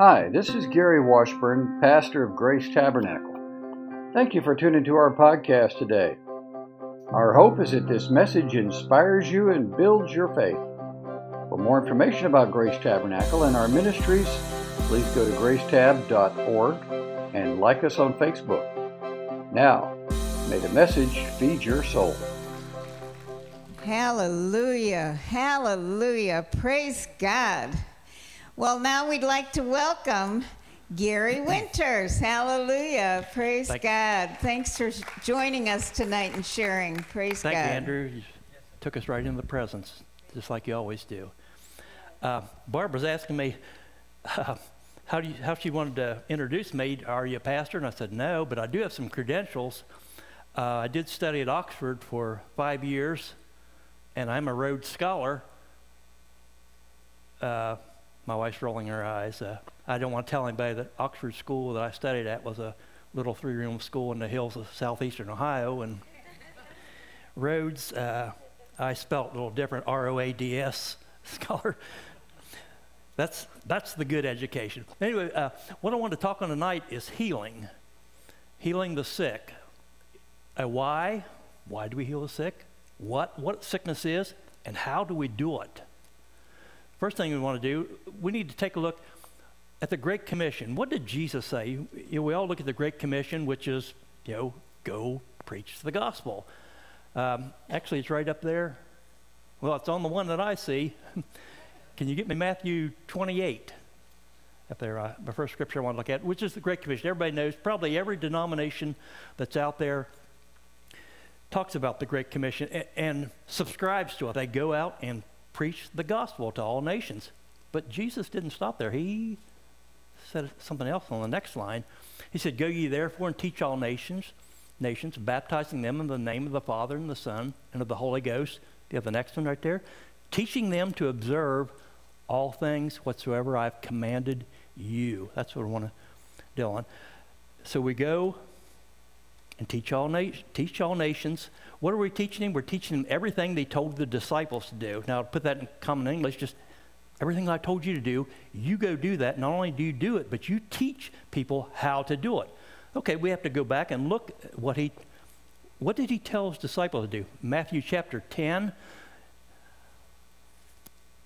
Hi, this is Gary Washburn, pastor of Grace Tabernacle. Thank you for tuning to our podcast today. Our hope is that this message inspires you and builds your faith. For more information about Grace Tabernacle and our ministries, please go to gracetab.org and like us on Facebook. Now, may the message feed your soul. Hallelujah. Hallelujah. Praise God. Well, now we'd like to welcome Gary Winters. Hallelujah. Praise Thank God. Thanks for joining us tonight and sharing. Praise Thank God. Thank you, Andrew. You took us right into the presence, just like you always do. Uh, Barbara's asking me uh, how, do you, how she wanted to introduce me. Are you a pastor? And I said, no, but I do have some credentials. Uh, I did study at Oxford for five years, and I'm a Rhodes Scholar. Uh, my wife's rolling her eyes. Uh, I don't want to tell anybody that Oxford School that I studied at was a little three-room school in the hills of southeastern Ohio, and Rhodes, uh, I spelled a little different, R-O-A-D-S, scholar. That's, that's the good education. Anyway, uh, what I want to talk on tonight is healing, healing the sick. Why? Why do we heal the sick? What, what sickness is, and how do we do it? First thing we want to do, we need to take a look at the Great Commission. What did Jesus say? You know, we all look at the Great Commission, which is, you know, go preach the gospel. Um, actually, it's right up there. Well, it's on the one that I see. Can you get me Matthew 28? Up there, uh, the first scripture I want to look at, which is the Great Commission. Everybody knows, probably every denomination that's out there talks about the Great Commission and, and subscribes to it. They go out and preach the gospel to all nations. But Jesus didn't stop there. He said something else on the next line. He said, Go ye therefore and teach all nations, nations, baptizing them in the name of the Father and the Son and of the Holy Ghost. You have the next one right there? Teaching them to observe all things whatsoever I've commanded you. That's what I want to deal on. So we go and teach all, na- teach all nations. What are we teaching them? We're teaching them everything they told the disciples to do. Now, to put that in common English, just everything I told you to do, you go do that. Not only do you do it, but you teach people how to do it. Okay, we have to go back and look at what he, what did he tell his disciples to do? Matthew chapter 10.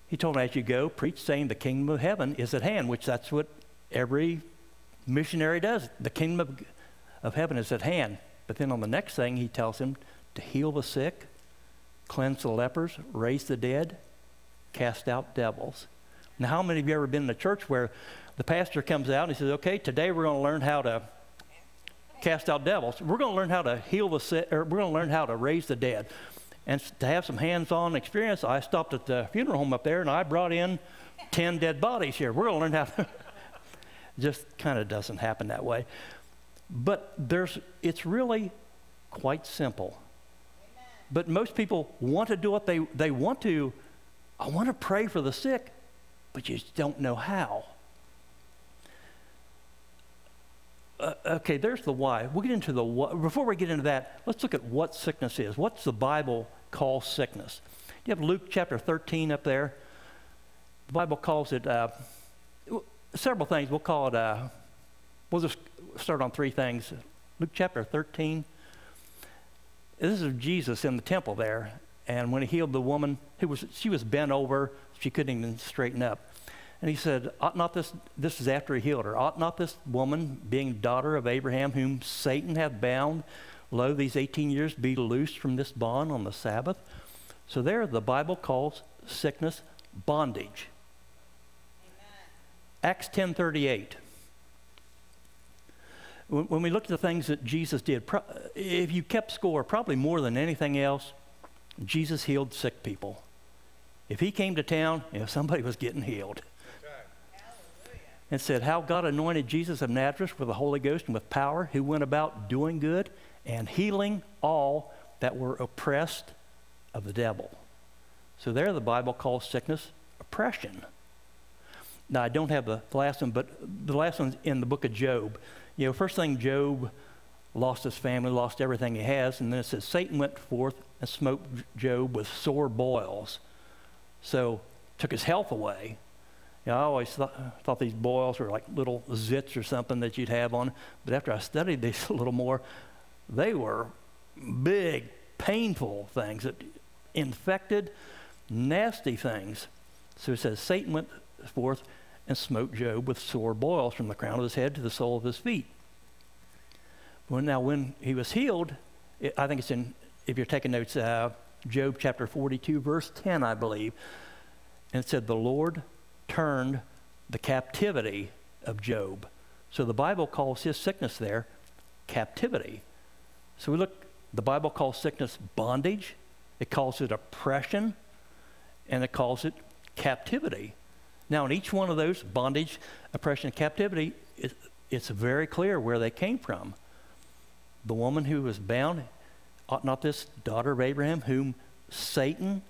He told them, as you go, preach, saying the kingdom of heaven is at hand, which that's what every missionary does. The kingdom of, of heaven is at hand. But then on the next thing, he tells him to heal the sick, cleanse the lepers, raise the dead, cast out devils. Now, how many of you ever been in a church where the pastor comes out and he says, okay, today we're going to learn how to cast out devils. We're going to learn how to heal the sick, or we're going to learn how to raise the dead. And to have some hands-on experience, I stopped at the funeral home up there and I brought in 10 dead bodies here. We're going to learn how to, just kind of doesn't happen that way. But there's, it's really quite simple. But most people want to do it. They, they want to, I want to pray for the sick, but you just don't know how. Uh, okay, there's the why. We'll get into the what. Before we get into that, let's look at what sickness is. What's the Bible call sickness? You have Luke chapter 13 up there. The Bible calls it uh, several things. We'll call it, uh, we'll just start on three things. Luke chapter 13. This is Jesus in the temple there. And when he healed the woman, who was, she was bent over, she couldn't even straighten up. And he said, Ought not this, this is after he healed her, ought not this woman, being daughter of Abraham, whom Satan hath bound, lo, these 18 years, be loosed from this bond on the Sabbath? So there, the Bible calls sickness bondage. Amen. Acts 10.38. When, we look at the things that Jesus did, if you kept score, probably more than anything else, Jesus healed sick people. If he came to town, you know, somebody was getting healed and said how God anointed Jesus of Nazareth with the Holy Ghost and with power, who went about doing good and healing all that were oppressed of the devil. So there the Bible calls sickness oppression. Now I don't have the last one, but the last one's in the book of Job. You know, first thing Job lost his family, lost everything he has, and then it says Satan went forth and smote Job with sore boils. So took his health away You know, I always thought, thought these boils were like little zits or something that you'd have on. But after I studied these a little more, they were big, painful things that infected, nasty things. So it says Satan went forth and smote Job with sore boils from the crown of his head to the sole of his feet. Well, now when he was healed, it, I think it's in, if you're taking notes, uh, Job chapter 42, verse 10, I believe. And it said, The Lord turned the captivity of Job. So the Bible calls his sickness there captivity. So we look, the Bible calls sickness bondage, it calls it oppression, and it calls it captivity. Now, in each one of those bondage, oppression, and captivity, it, it's very clear where they came from. The woman who was bound, ought not this daughter of Abraham, whom Satan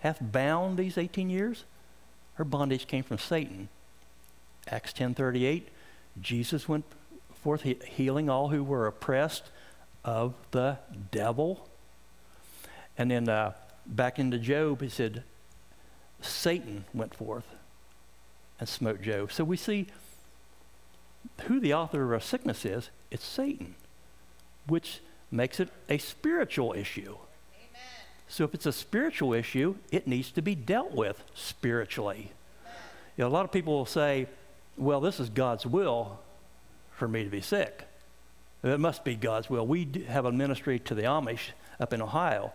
hath bound these 18 years? Her bondage came from Satan. Acts 10:38, Jesus went forth healing all who were oppressed of the devil. And then uh, back into Job, he said, Satan went forth and smote Job. So we see who the author of our sickness is. It's Satan, which makes it a spiritual issue. Amen. So if it's a spiritual issue, it needs to be dealt with spiritually. You know, a lot of people will say, well, this is God's will for me to be sick. It must be God's will. We have a ministry to the Amish up in Ohio.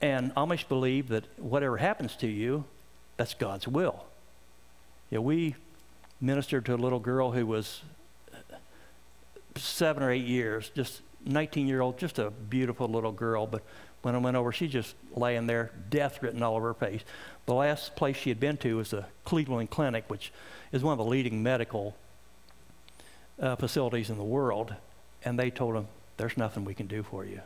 And Amish believe that whatever happens to you, that's God's will. Yeah, we ministered to a little girl who was seven or eight years, just 19 year old, just a beautiful little girl. But when I went over, she just laying there, death written all over her face. The last place she had been to was the Cleveland Clinic, which is one of the leading medical uh, facilities in the world. And they told them, There's nothing we can do for you.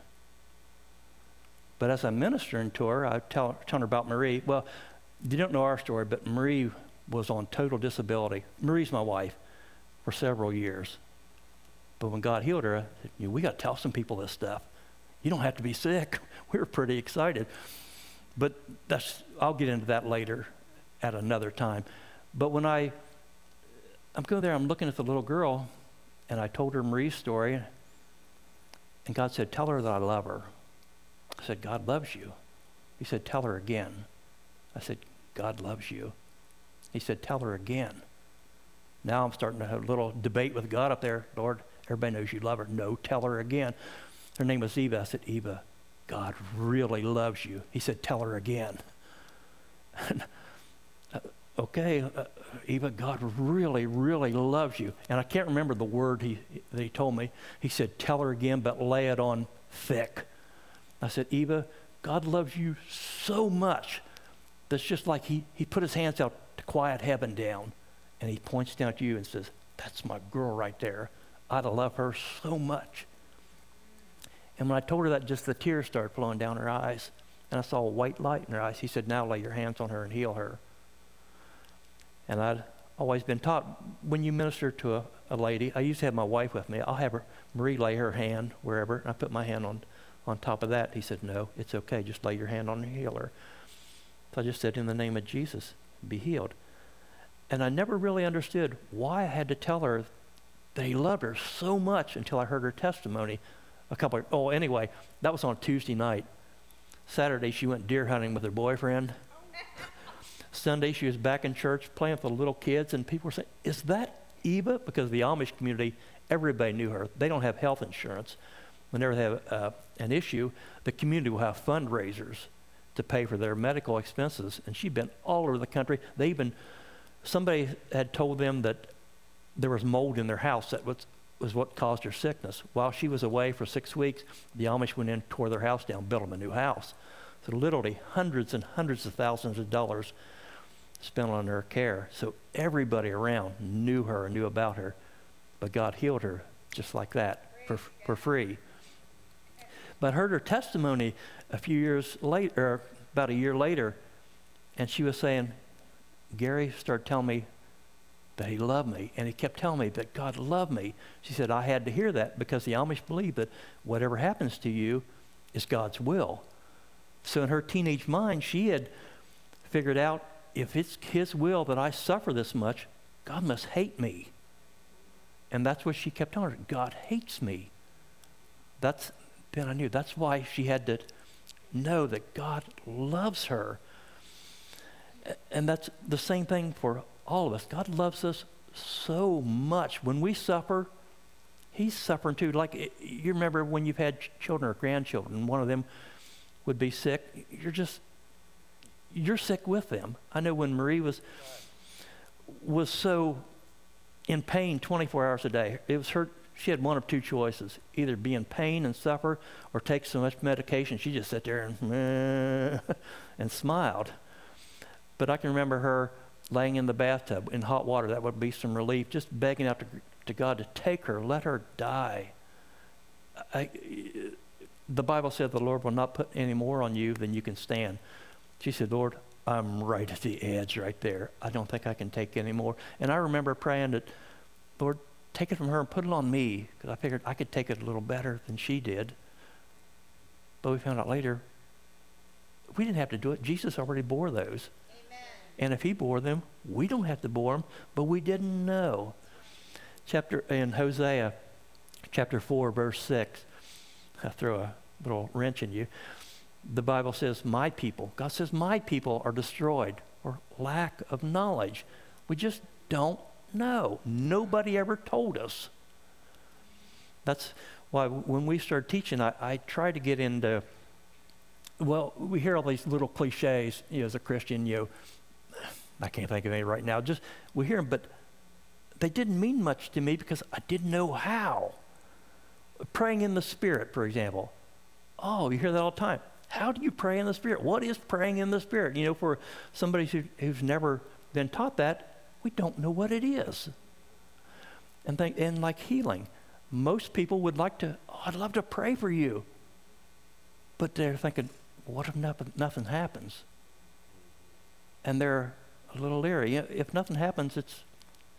But as I'm ministering to her, I tell, telling her about Marie. Well, you don't know our story, but Marie was on total disability. Marie's my wife for several years. But when God healed her, said, we got to tell some people this stuff. You don't have to be sick. We were pretty excited. But that's, I'll get into that later at another time. But when I, I'm going there, I'm looking at the little girl, and I told her Marie's story, and God said, Tell her that I love her. I said, God loves you. He said, Tell her again. I said, God loves you. He said, Tell her again. Now I'm starting to have a little debate with God up there. Lord, everybody knows you love her. No, tell her again. Her name was Eva. I said, Eva, God really loves you. He said, Tell her again. okay, uh, Eva, God really, really loves you. And I can't remember the word he, that he told me. He said, Tell her again, but lay it on thick. I said, Eva, God loves you so much that's just like he, he put his hands out to quiet heaven down and he points down to you and says, That's my girl right there. I'd love her so much. And when I told her that, just the tears started flowing down her eyes. And I saw a white light in her eyes. He said, Now lay your hands on her and heal her. And I'd always been taught when you minister to a, a lady, I used to have my wife with me. I'll have her, Marie lay her hand wherever, and I put my hand on, on top of that. He said, No, it's okay. Just lay your hand on her and heal her. So I just said, In the name of Jesus, be healed. And I never really understood why I had to tell her that he loved her so much until I heard her testimony a couple of, oh anyway that was on tuesday night. Saturday she went deer hunting with her boyfriend. Sunday she was back in church playing with the little kids and people were saying is that eva? Because the amish community everybody knew her. They don't have health insurance. Whenever they have uh, an issue the community will have fundraisers to pay for their medical expenses and she'd been all over the country they even somebody had told them that there was mold in their house that was, was what caused her sickness. While she was away for six weeks, the Amish went in, tore their house down, built them a new house. So literally hundreds and hundreds of thousands of dollars spent on her care. So everybody around knew her and knew about her. But God healed her just like that for, for free. But heard her testimony a few years later, about a year later, and she was saying, Gary started telling me that he loved me. And he kept telling me that God loved me. She said, I had to hear that because the Amish believe that whatever happens to you is God's will. So in her teenage mind, she had figured out if it's His will that I suffer this much, God must hate me. And that's what she kept telling her God hates me. That's, then I knew that's why she had to know that God loves her. And that's the same thing for all of us. God loves us so much. When we suffer, He's suffering too. Like eh, you remember when you've had children or grandchildren, one of them would be sick. You're just you're sick with them. I know when Marie was was so in pain 24 hours a day. It was her. She had one of two choices: either be in pain and suffer, or take so much medication. She just sat there and and smiled. But I can remember her laying in the bathtub in hot water. That would be some relief. Just begging out to, to God to take her, let her die. I, the Bible said the Lord will not put any more on you than you can stand. She said, Lord, I'm right at the edge right there. I don't think I can take any more. And I remember praying that, Lord, take it from her and put it on me because I figured I could take it a little better than she did. But we found out later we didn't have to do it. Jesus already bore those. Amen. And if he bore them, we don't have to bore them, but we didn't know. Chapter in Hosea chapter 4 verse 6. I throw a little wrench in you the Bible says, my people. God says, my people are destroyed or lack of knowledge. We just don't know. Nobody ever told us. That's why when we started teaching, I, I try to get into, well, we hear all these little cliches, you know, as a Christian, you know, I can't think of any right now. Just, we hear them, but they didn't mean much to me because I didn't know how. Praying in the Spirit, for example. Oh, you hear that all the time. How do you pray in the Spirit? What is praying in the Spirit? You know, for somebody who, who's never been taught that, we don't know what it is. And, think, and like healing, most people would like to, oh, I'd love to pray for you. But they're thinking, what if nothing, nothing happens? And they're a little leery. If nothing happens, it's,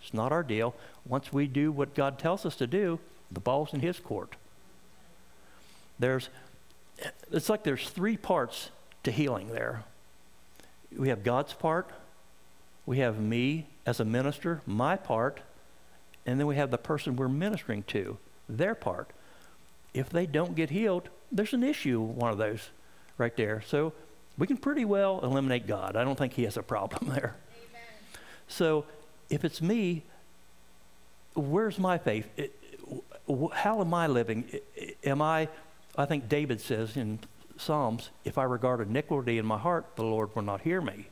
it's not our deal. Once we do what God tells us to do, the ball's in His court. There's it's like there's three parts to healing there. We have God's part, we have me as a minister, my part, and then we have the person we're ministering to, their part. If they don't get healed, there's an issue, one of those right there. So we can pretty well eliminate God. I don't think he has a problem there. Amen. So if it's me, where's my faith? how am I living? Am I I think David says in Psalms, if I regard iniquity in my heart, the Lord will not hear me.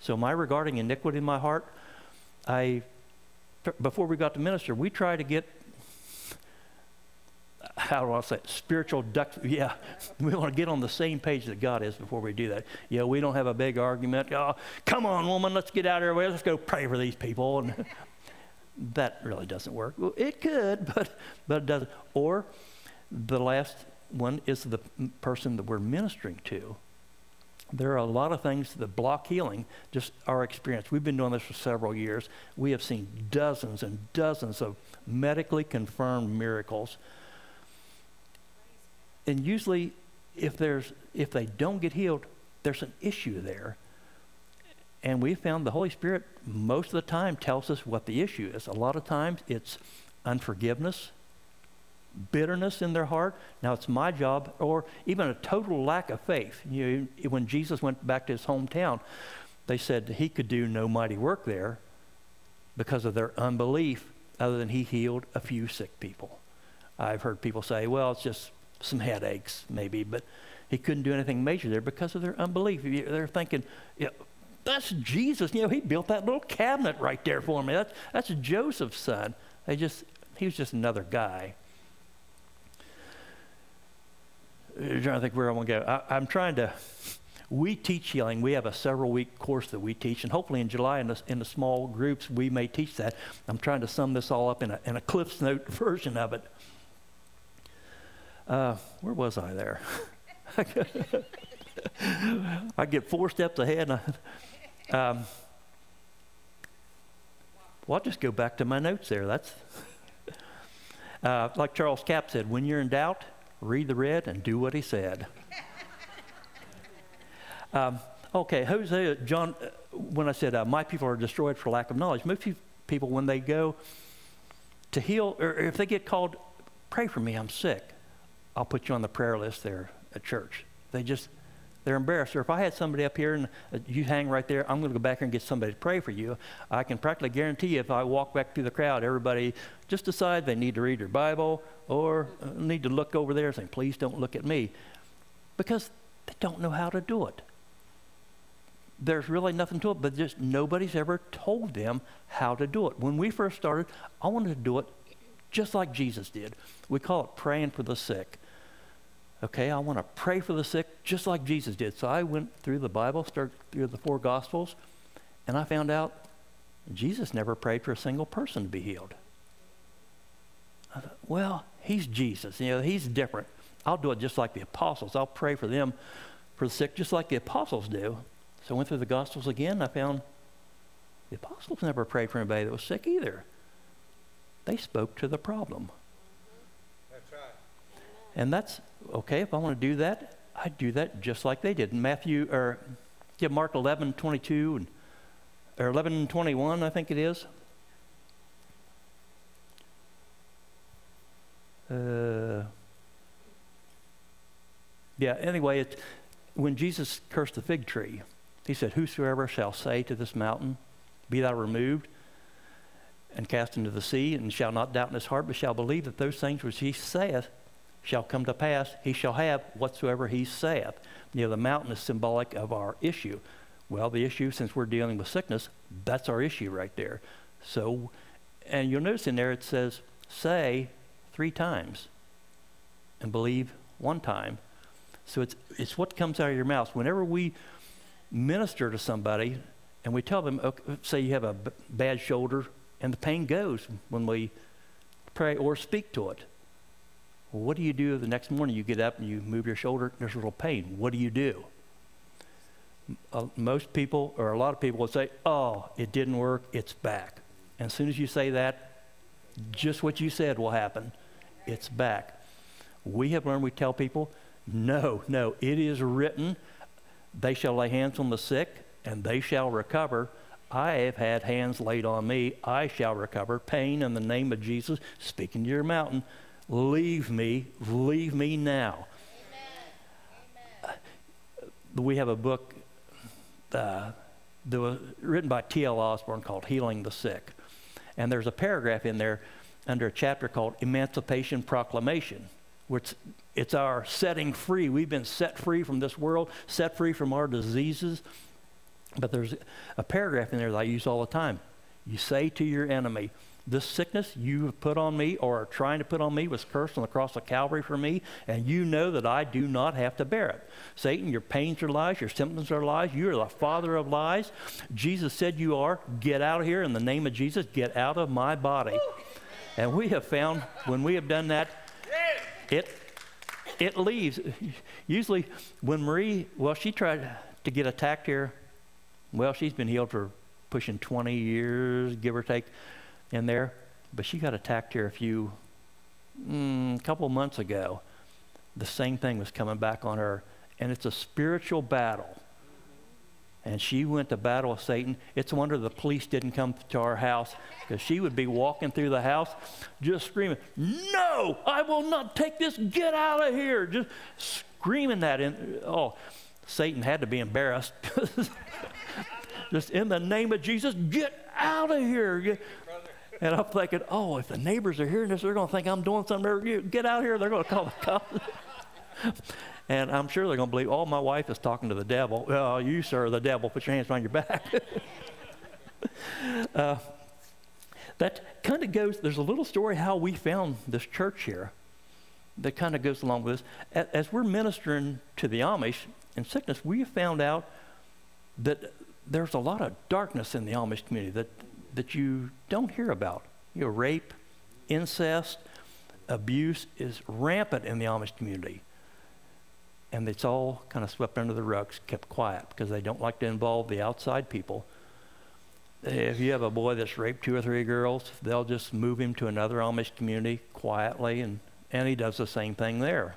So my regarding iniquity in my heart, I before we got to minister, we try to get how do I say it? spiritual ducks. Yeah, we want to get on the same page that God is before we do that. Yeah, we don't have a big argument. Oh, come on, woman, let's get out of here. Let's go pray for these people. And that really doesn't work. Well, it could, but but it doesn't. Or the last one is the person that we're ministering to. There are a lot of things that block healing, just our experience. We've been doing this for several years. We have seen dozens and dozens of medically confirmed miracles. And usually, if, there's, if they don't get healed, there's an issue there. And we found the Holy Spirit most of the time tells us what the issue is. A lot of times it's unforgiveness, bitterness in their heart. Now it's my job, or even a total lack of faith. You know, when Jesus went back to his hometown, they said he could do no mighty work there because of their unbelief, other than he healed a few sick people. I've heard people say, well, it's just some headaches, maybe, but he couldn't do anything major there because of their unbelief. They're thinking, yeah, that's Jesus. You know, he built that little cabinet right there for me. That's, that's Joseph's son. They just, he was just another guy trying to think where I want to go. I, am trying to. We teach healing. We have a several week course that we teach, and hopefully in July in the, in the small groups we may teach that. I'm trying to sum this all up in a, in a Cliff's Note version of it. Uh, where was I there? I get four steps ahead. I, um, well, I'll just go back to my notes there. That's uh, like Charles Capps said: when you're in doubt, read the red and do what he said. um, okay, Hosea, John, when I said uh, my people are destroyed for lack of knowledge, most people, when they go to heal, or if they get called, pray for me, I'm sick, I'll put you on the prayer list there at church. They just, they're embarrassed. Or if I had somebody up here and uh, you hang right there, I'm going to go back here and get somebody to pray for you. I can practically guarantee you if I walk back through the crowd, everybody just decide they need to read their Bible or uh, need to look over there and say, please don't look at me. Because they don't know how to do it there's really nothing to it, but just nobody's ever told them how to do it. When we first started, I wanted to do it just like Jesus did. We call it praying for the sick. Okay, I want to pray for the sick just like Jesus did. So I went through the Bible, started through the four Gospels, and I found out Jesus never prayed for a single person to be healed. I thought, well, he's Jesus. You know, he's different. I'll do it just like the apostles. I'll pray for them for the sick just like the apostles do. So I went through the Gospels again. I found the apostles never prayed for anybody that was sick either. They spoke to the problem. That's right. And that's okay. If I want to do that, I do that just like they did. In Matthew or yeah, Mark 11, 22 and or 11, 21, I think it is. Uh, yeah, anyway, it, when Jesus cursed the fig tree, he said, Whosoever shall say to this mountain, Be thou removed and cast into the sea, and shall not doubt in his heart, but shall believe that those things which he saith shall come to pass, he shall have whatsoever he saith. You know, the mountain is symbolic of our issue. Well, the issue, since we're dealing with sickness, that's our issue right there. So, and you'll notice in there it says, say three times and believe one time. So it's, it's what comes out of your mouth. Whenever we minister to somebody and we tell them, okay, say you have a b- bad shoulder and the pain goes when we pray or speak to it. Well, what do you do the next morning? You get up and you move your shoulder, there's a little pain. What do you do? Uh, most people, or a lot of people, will say, Oh, it didn't work, it's back. And as soon as you say that, just what you said will happen. It's back. We have learned, we tell people, No, no, it is written they shall lay hands on the sick, and they shall recover. I have had hands laid on me. I shall recover. Pain in the name of Jesus. Speaking to your mountain. Leave me. Leave me now. Amen. Amen. We have a book uh, that was written by T.L. Osborn called Healing the Sick. And there's a paragraph in there under a chapter called Emancipation Proclamation, which it's our setting free. We've been set free from this world, set free from our diseases. But there's a paragraph in there that I use all the time. You say to your enemy, This sickness you have put on me or are trying to put on me was cursed on the cross of Calvary for me, and you know that I do not have to bear it. Satan, your pains are lies, your symptoms are lies, you are the father of lies. Jesus said you are. Get out of here in the name of Jesus. Get out of my body. And we have found when we have done that, it it leaves. Usually, when Marie, well, she tried to get attacked here. Well, she's been healed for pushing 20 years, give or take, in there. But she got attacked here a few, mm, couple months ago. The same thing was coming back on her. And it's a spiritual battle and she went to battle with Satan. It's a wonder the police didn't come to our house because she would be walking through the house just screaming, No, I will not take this, get out of here. Just screaming that. In, oh, Satan had to be embarrassed. just in the name of Jesus, get out of here. And I'm thinking, oh, if the neighbors are hearing this, they're going to think I'm doing something. Get out here. They're going to call the cops. And I'm sure they're going to believe, oh, my wife is talking to the devil. Oh, you, sir, the devil. Put your hands behind your back. uh, that kind of goes, there's a little story how we found this church here that kind of goes along with this. As we're ministering to the Amish in sickness, we found out that there's a lot of darkness in the Amish community that, that you don't hear about. You know, rape, incest, abuse is rampant in the Amish community and it's all kind of swept under the rugs, kept quiet because they don't like to involve the outside people. If you have a boy that's raped two or three girls, they'll just move him to another Amish community quietly, and, and he does the same thing there.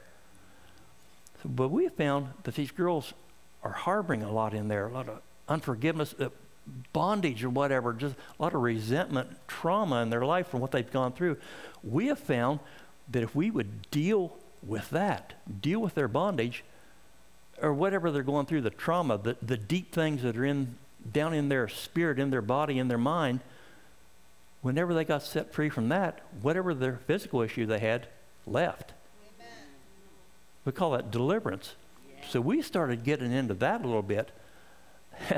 But we have found that these girls are harboring a lot in there, a lot of unforgiveness. Uh, bondage or whatever, just a lot of resentment, trauma in their life from what they've gone through. We have found that if we would deal with that, deal with their bondage, or whatever they're going through, the trauma, the, the deep things that are in down in their spirit, in their body, in their mind, whenever they got set free from that, whatever their physical issue they had left. Amen. We call that deliverance. Yeah. So we started getting into that a little bit.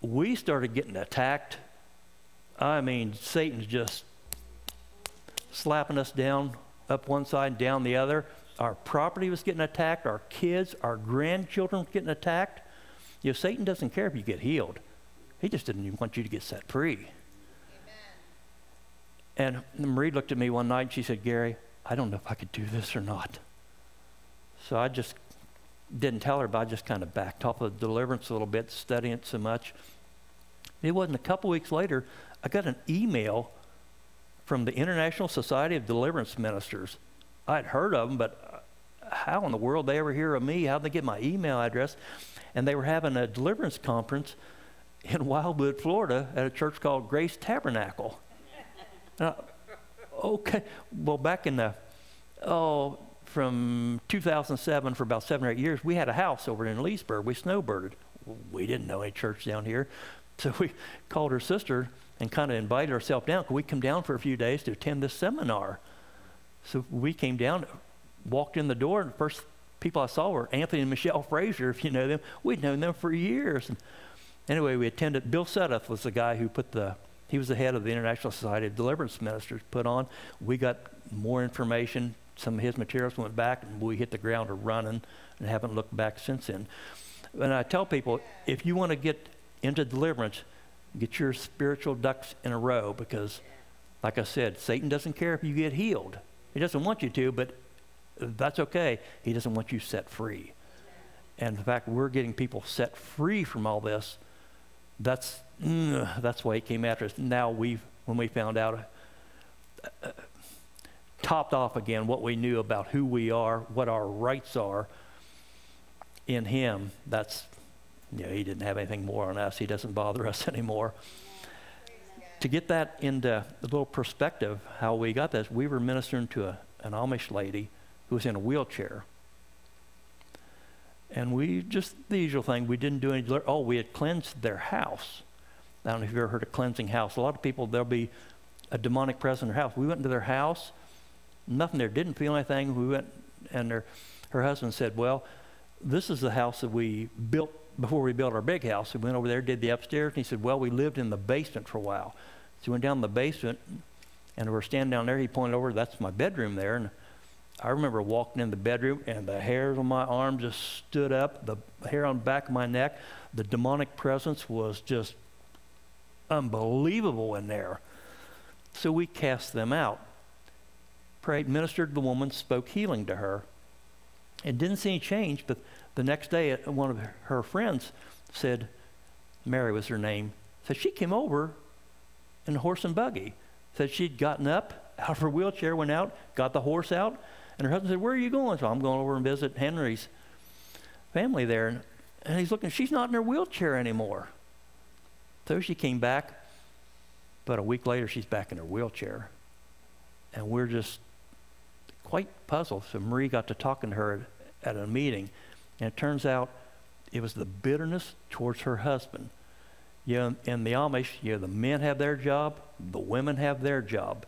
We started getting attacked. I mean, Satan's just slapping us down up one side, and down the other. Our property was getting attacked. Our kids, our grandchildren were getting attacked. You know, Satan doesn't care if you get healed. He just didn't even want you to get set free. Amen. And Marie looked at me one night and she said, Gary, I don't know if I could do this or not. So I just didn't tell her, but I just kind of backed off of deliverance a little bit, studying it so much. It wasn't a couple weeks later, I got an email from the International Society of Deliverance Ministers. I'd heard of them, but uh, how in the world they ever hear of me? How'd they get my email address? And they were having a deliverance conference in Wildwood, Florida, at a church called Grace Tabernacle. Now, okay, well, back in the, oh, from 2007 for about seven or eight years, we had a house over in Leesburg. We snowbirded. We didn't know any church down here. So we called her sister and kind of invited ourselves down. Could we come down for a few days to attend this seminar? So we came down, walked in the door, and the first people I saw were Anthony and Michelle Frazier, if you know them. We'd known them for years. And anyway, we attended. Bill Sudduth was the guy who put the, he was the head of the International Society of Deliverance Ministers put on. We got more information. Some of his materials went back, and we hit the ground running and haven't looked back since then. And I tell people, if you want to get into deliverance, get your spiritual ducks in a row because, like I said, Satan doesn't care if you get healed. He doesn't want you to, but that's okay. He doesn't want you set free. And in fact we're getting people set free from all this, that's mm, that's why he came after us. Now we've when we found out, uh, topped off again what we knew about who we are, what our rights are in Him. That's you know, He didn't have anything more on us. He doesn't bother us anymore to get that into a little perspective, how we got this, we were ministering to a, an Amish lady who was in a wheelchair. And we just the usual thing. We didn't do any. Oh, we had cleansed their house. I don't know if you've ever heard of cleansing house. A lot of people there'll be a demonic presence in their house. We went into their house, nothing there. Didn't feel anything. We went, and her her husband said, "Well, this is the house that we built before we built our big house. We went over there, did the upstairs, and he said, Well, we lived in the basement for a while. So we went down the basement, and we were standing down there. He pointed over, That's my bedroom there. And I remember walking in the bedroom, and the hairs on my arm just stood up, the hair on the back of my neck. The demonic presence was just unbelievable in there. So we cast them out. Prayed, ministered to the woman, spoke healing to her. And didn't see any change, but the next day, uh, one of her friends said, Mary was her name, said she came over in a horse and buggy. Said she'd gotten up out of her wheelchair, went out, got the horse out, and her husband said, Where are you going? So I'm going over and visit Henry's family there. And, and he's looking, she's not in her wheelchair anymore. So she came back, but a week later, she's back in her wheelchair. And we're just quite puzzled. So Marie got to talking to her at, at a meeting. And it turns out it was the bitterness towards her husband. You know, in the Amish, you know, the men have their job, the women have their job.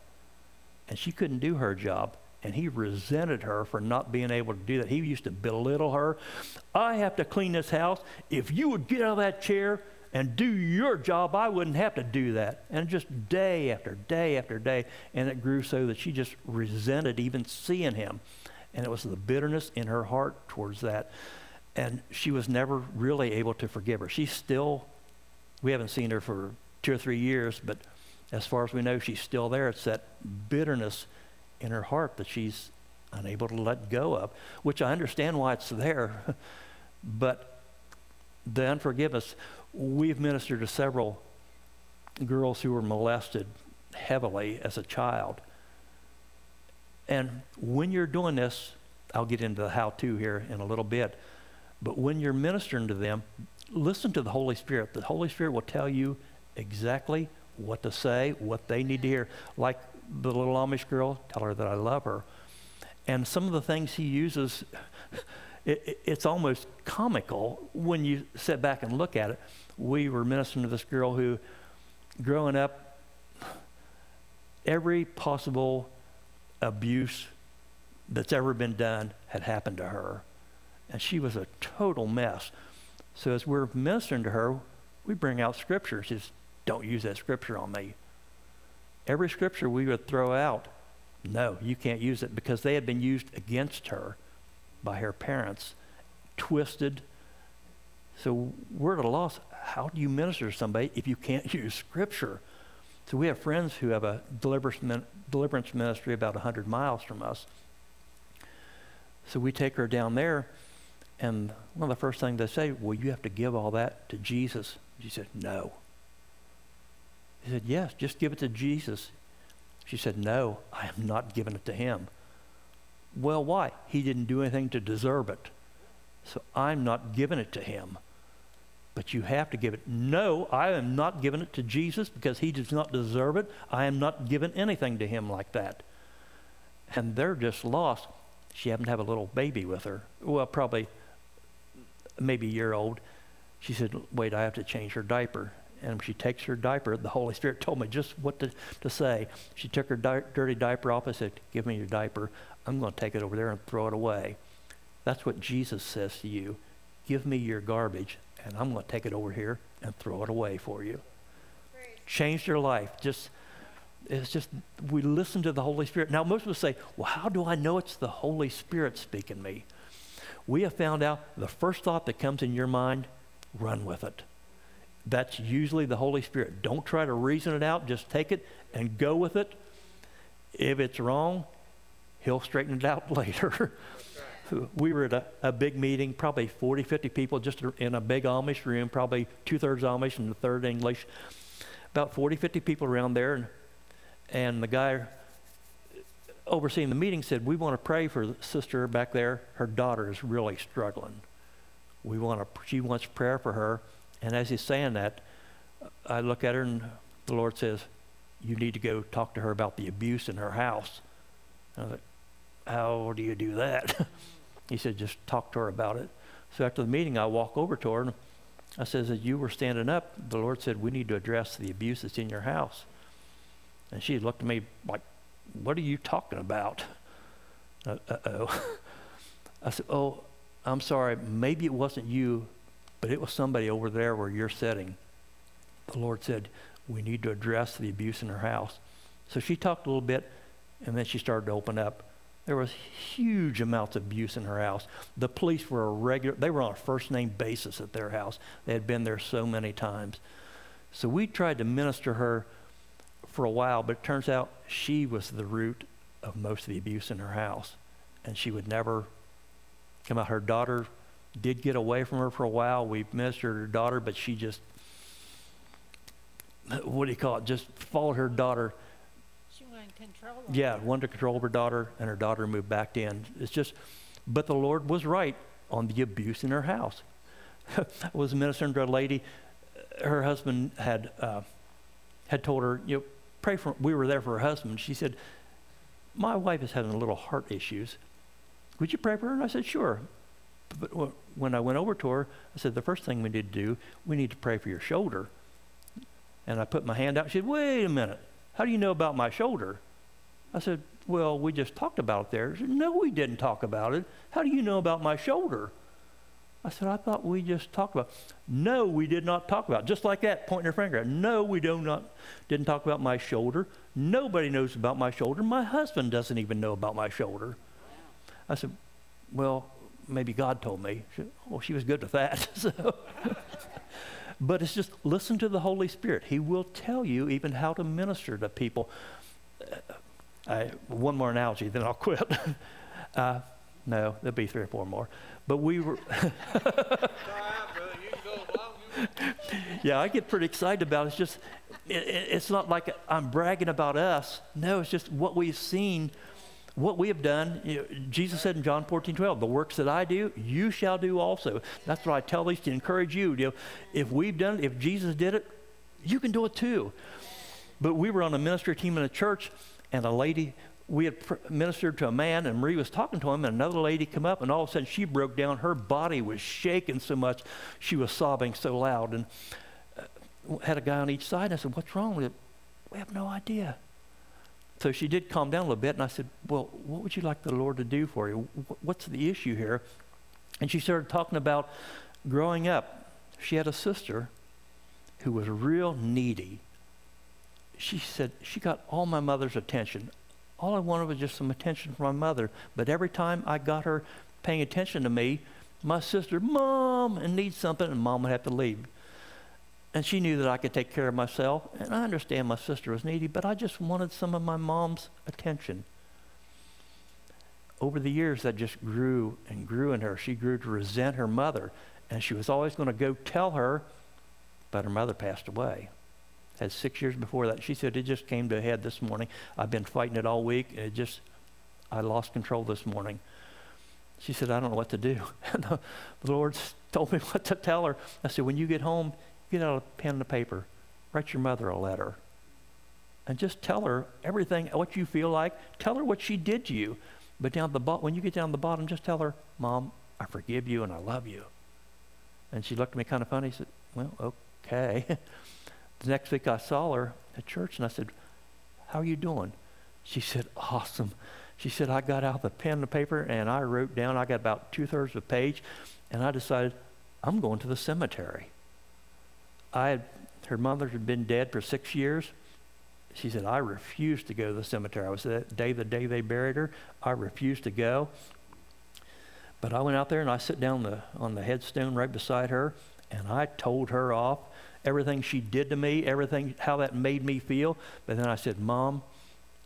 And she couldn't do her job. And he resented her for not being able to do that. He used to belittle her. I have to clean this house. If you would get out of that chair and do your job, I wouldn't have to do that. And just day after day after day. And it grew so that she just resented even seeing him. And it was the bitterness in her heart towards that and she was never really able to forgive her. She's still, we haven't seen her for two or three years, but as far as we know, she's still there. It's that bitterness in her heart that she's unable to let go of, which I understand why it's there. but the unforgiveness, we've ministered to several girls who were molested heavily as a child. And when you're doing this, I'll get into the how to here in a little bit but when you're ministering to them, listen to the Holy Spirit. The Holy Spirit will tell you exactly what to say, what they need to hear. Like the little Amish girl, tell her that I love her. And some of the things he uses, it, it, it's almost comical when you sit back and look at it. We were ministering to this girl who, growing up, every possible abuse that's ever been done had happened to her. And she was a total mess. So as we're ministering to her, we bring out scripture. She says, Don't use that scripture on me. Every scripture we would throw out, no, you can't use it because they had been used against her by her parents, twisted. So we're at a loss. How do you minister to somebody if you can't use scripture? So we have friends who have a deliverance ministry about 100 miles from us. So we take her down there, and one of the first things they say, well, you have to give all that to Jesus. She said, no. He said, yes, just give it to Jesus. She said, no, I am not giving it to him. Well, why? He didn't do anything to deserve it. So I'm not giving it to him but you have to give it. No, I am not giving it to Jesus because he does not deserve it. I am not giving anything to him like that. And they're just lost. She happened to have a little baby with her. Well, probably maybe a year old. She said, Wait, I have to change her diaper. And she takes her diaper. The Holy Spirit told me just what to, to say. She took her di- dirty diaper off. I said, Give me your diaper. I'm going to take it over there and throw it away. That's what Jesus says to you. Give me your garbage and I'm going to take it over here and throw it away for you. Changed your life. Just it's just we listen to the Holy Spirit. Now most of us say, "Well, how do I know it's the Holy Spirit speaking me?" We have found out the first thought that comes in your mind, run with it. That's usually the Holy Spirit. Don't try to reason it out, just take it and go with it. If it's wrong, he'll straighten it out later we were at a, a, big meeting, probably 40, 50 people just in a big Amish room, probably two thirds Amish and a third English. About 40, 50 people around there. And, and the guy overseeing the meeting said, We want to pray for the sister back there. Her daughter is really struggling. We want to, she wants prayer for her. And as he's saying that, I look at her and the Lord says, You need to go talk to her about the abuse in her house. And I was like, How do you do that? He said, just talk to her about it. So after the meeting, I walk over to her and I says, as you were standing up, the Lord said, we need to address the abuse that's in your house. And she looked at me like, what are you talking about? Uh oh. I said, oh, I'm sorry. Maybe it wasn't you, but it was somebody over there where you're sitting. The Lord said, we need to address the abuse in her house. So she talked a little bit, and then she started to open up. There was huge amounts of abuse in her house. The police were a regular, they were on a first name basis at their house. They had been there so many times. So we tried to minister her for a while, but it turns out she was the root of most of the abuse in her house. And she would never come out. Her daughter did get away from her for a while. We ministered her daughter, but she just, what do you call it, just followed her daughter control Yeah, wanted to control her daughter, and her daughter moved back in. It's just, but the Lord was right on the abuse in her house. I was ministering to a lady. Her husband had uh, had told her, you know, pray for. We were there for her husband. She said, "My wife is having a little heart issues. Would you pray for her?" And I said, "Sure." But when I went over to her, I said, "The first thing we need to do, we need to pray for your shoulder." And I put my hand out. She said, "Wait a minute. How do you know about my shoulder?" I said, Well, we just talked about it there. Said, no, we didn't talk about it. How do you know about my shoulder? I said, I thought we just talked about it. No, we did not talk about it. Just like that, pointing her finger. No, we do not, didn't talk about my shoulder. Nobody knows about my shoulder. My husband doesn't even know about my shoulder. I said, Well, maybe God told me. She, well, oh, she was good with that. so. But it's just listen to the Holy Spirit. He will tell you even how to minister to people. I, one more analogy, then I'll quit. uh, no, there'll be three or four more. But we were. yeah, I get pretty excited about it. It's just, it, it's not like I'm bragging about us. No, it's just what we've seen what we have done, you know, Jesus said in John 14, 12, the works that I do, you shall do also. That's what I tell these to encourage you. you know, if we've done it, if Jesus did it, you can do it too. But we were on a ministry team in a church, and a lady, we had pr- ministered to a man, and Marie was talking to him, and another lady come up, and all of a sudden she broke down. Her body was shaking so much, she was sobbing so loud. And uh, had a guy on each side. And I said, What's wrong with it? We have no idea. So she did calm down a little bit, and I said, Well, what would you like the Lord to do for you? What's the issue here? And she started talking about growing up. She had a sister who was real needy. She said, She got all my mother's attention. All I wanted was just some attention from my mother. But every time I got her paying attention to me, my sister, Mom, and needs something, and Mom would have to leave. And she knew that I could take care of myself. And I understand my sister was needy, but I just wanted some of my mom's attention. Over the years, that just grew and grew in her. She grew to resent her mother. And she was always going to go tell her, but her mother passed away. Had six years before that. She said, It just came to a head this morning. I've been fighting it all week. and It just, I lost control this morning. She said, I don't know what to do. The Lord told me what to tell her. I said, When you get home, get out a pen and a paper, write your mother a letter, and just tell her everything, what you feel like. Tell her what she did to you. But down the bo- when you get down the bottom, just tell her, Mom, I forgive you and I love you. And she looked at me kind of funny. She said, Well, okay. the next week I saw her at church and I said, How are you doing? She said, Awesome. She said, I got out the pen and the paper and I wrote down, I got about two thirds of a page, and I decided, I'm going to the cemetery. I had, her mother had been dead for six years. She said, I refused to go to the cemetery. I was that day, the day they buried her, I refused to go. But I went out there and I sat down the, on the headstone right beside her, and I told her off everything she did to me, everything, how that made me feel. But then I said, Mom,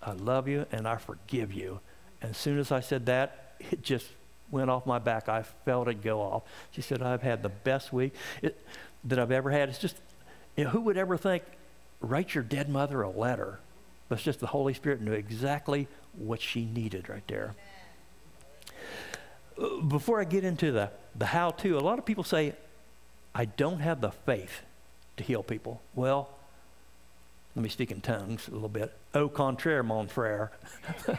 I love you and I forgive you. And as soon as I said that, it just went off my back. I felt it go off. She said, I've had the best week. It, that I've ever had. It's just, you know, who would ever think, write your dead mother a letter? But it's just the Holy Spirit knew exactly what she needed right there. Uh, before I get into the, the how to, a lot of people say, I don't have the faith to heal people. Well, let me speak in tongues a little bit. Au contraire, mon frere.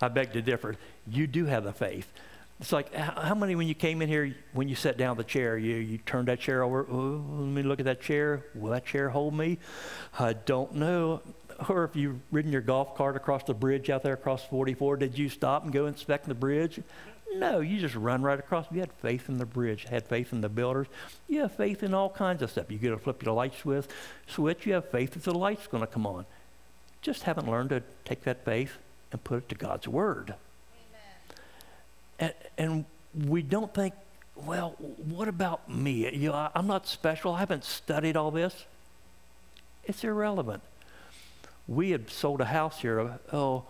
I beg to differ. You do have the faith. It's like how many when you came in here, when you sat down the chair, you you turned that chair over. Oh, let me look at that chair. Will that chair hold me? I don't know. Or if you've ridden your golf cart across the bridge out there across 44, did you stop and go inspect the bridge? No, you just run right across. You had faith in the bridge, had faith in the builders. You have faith in all kinds of stuff. You get to flip your light switch, switch. You have faith that the light's going to come on. Just haven't learned to take that faith and put it to God's word. And, and we don't think, well, what about me? You know, I, I'm not special. I haven't studied all this. It's irrelevant. We had sold a house here, oh,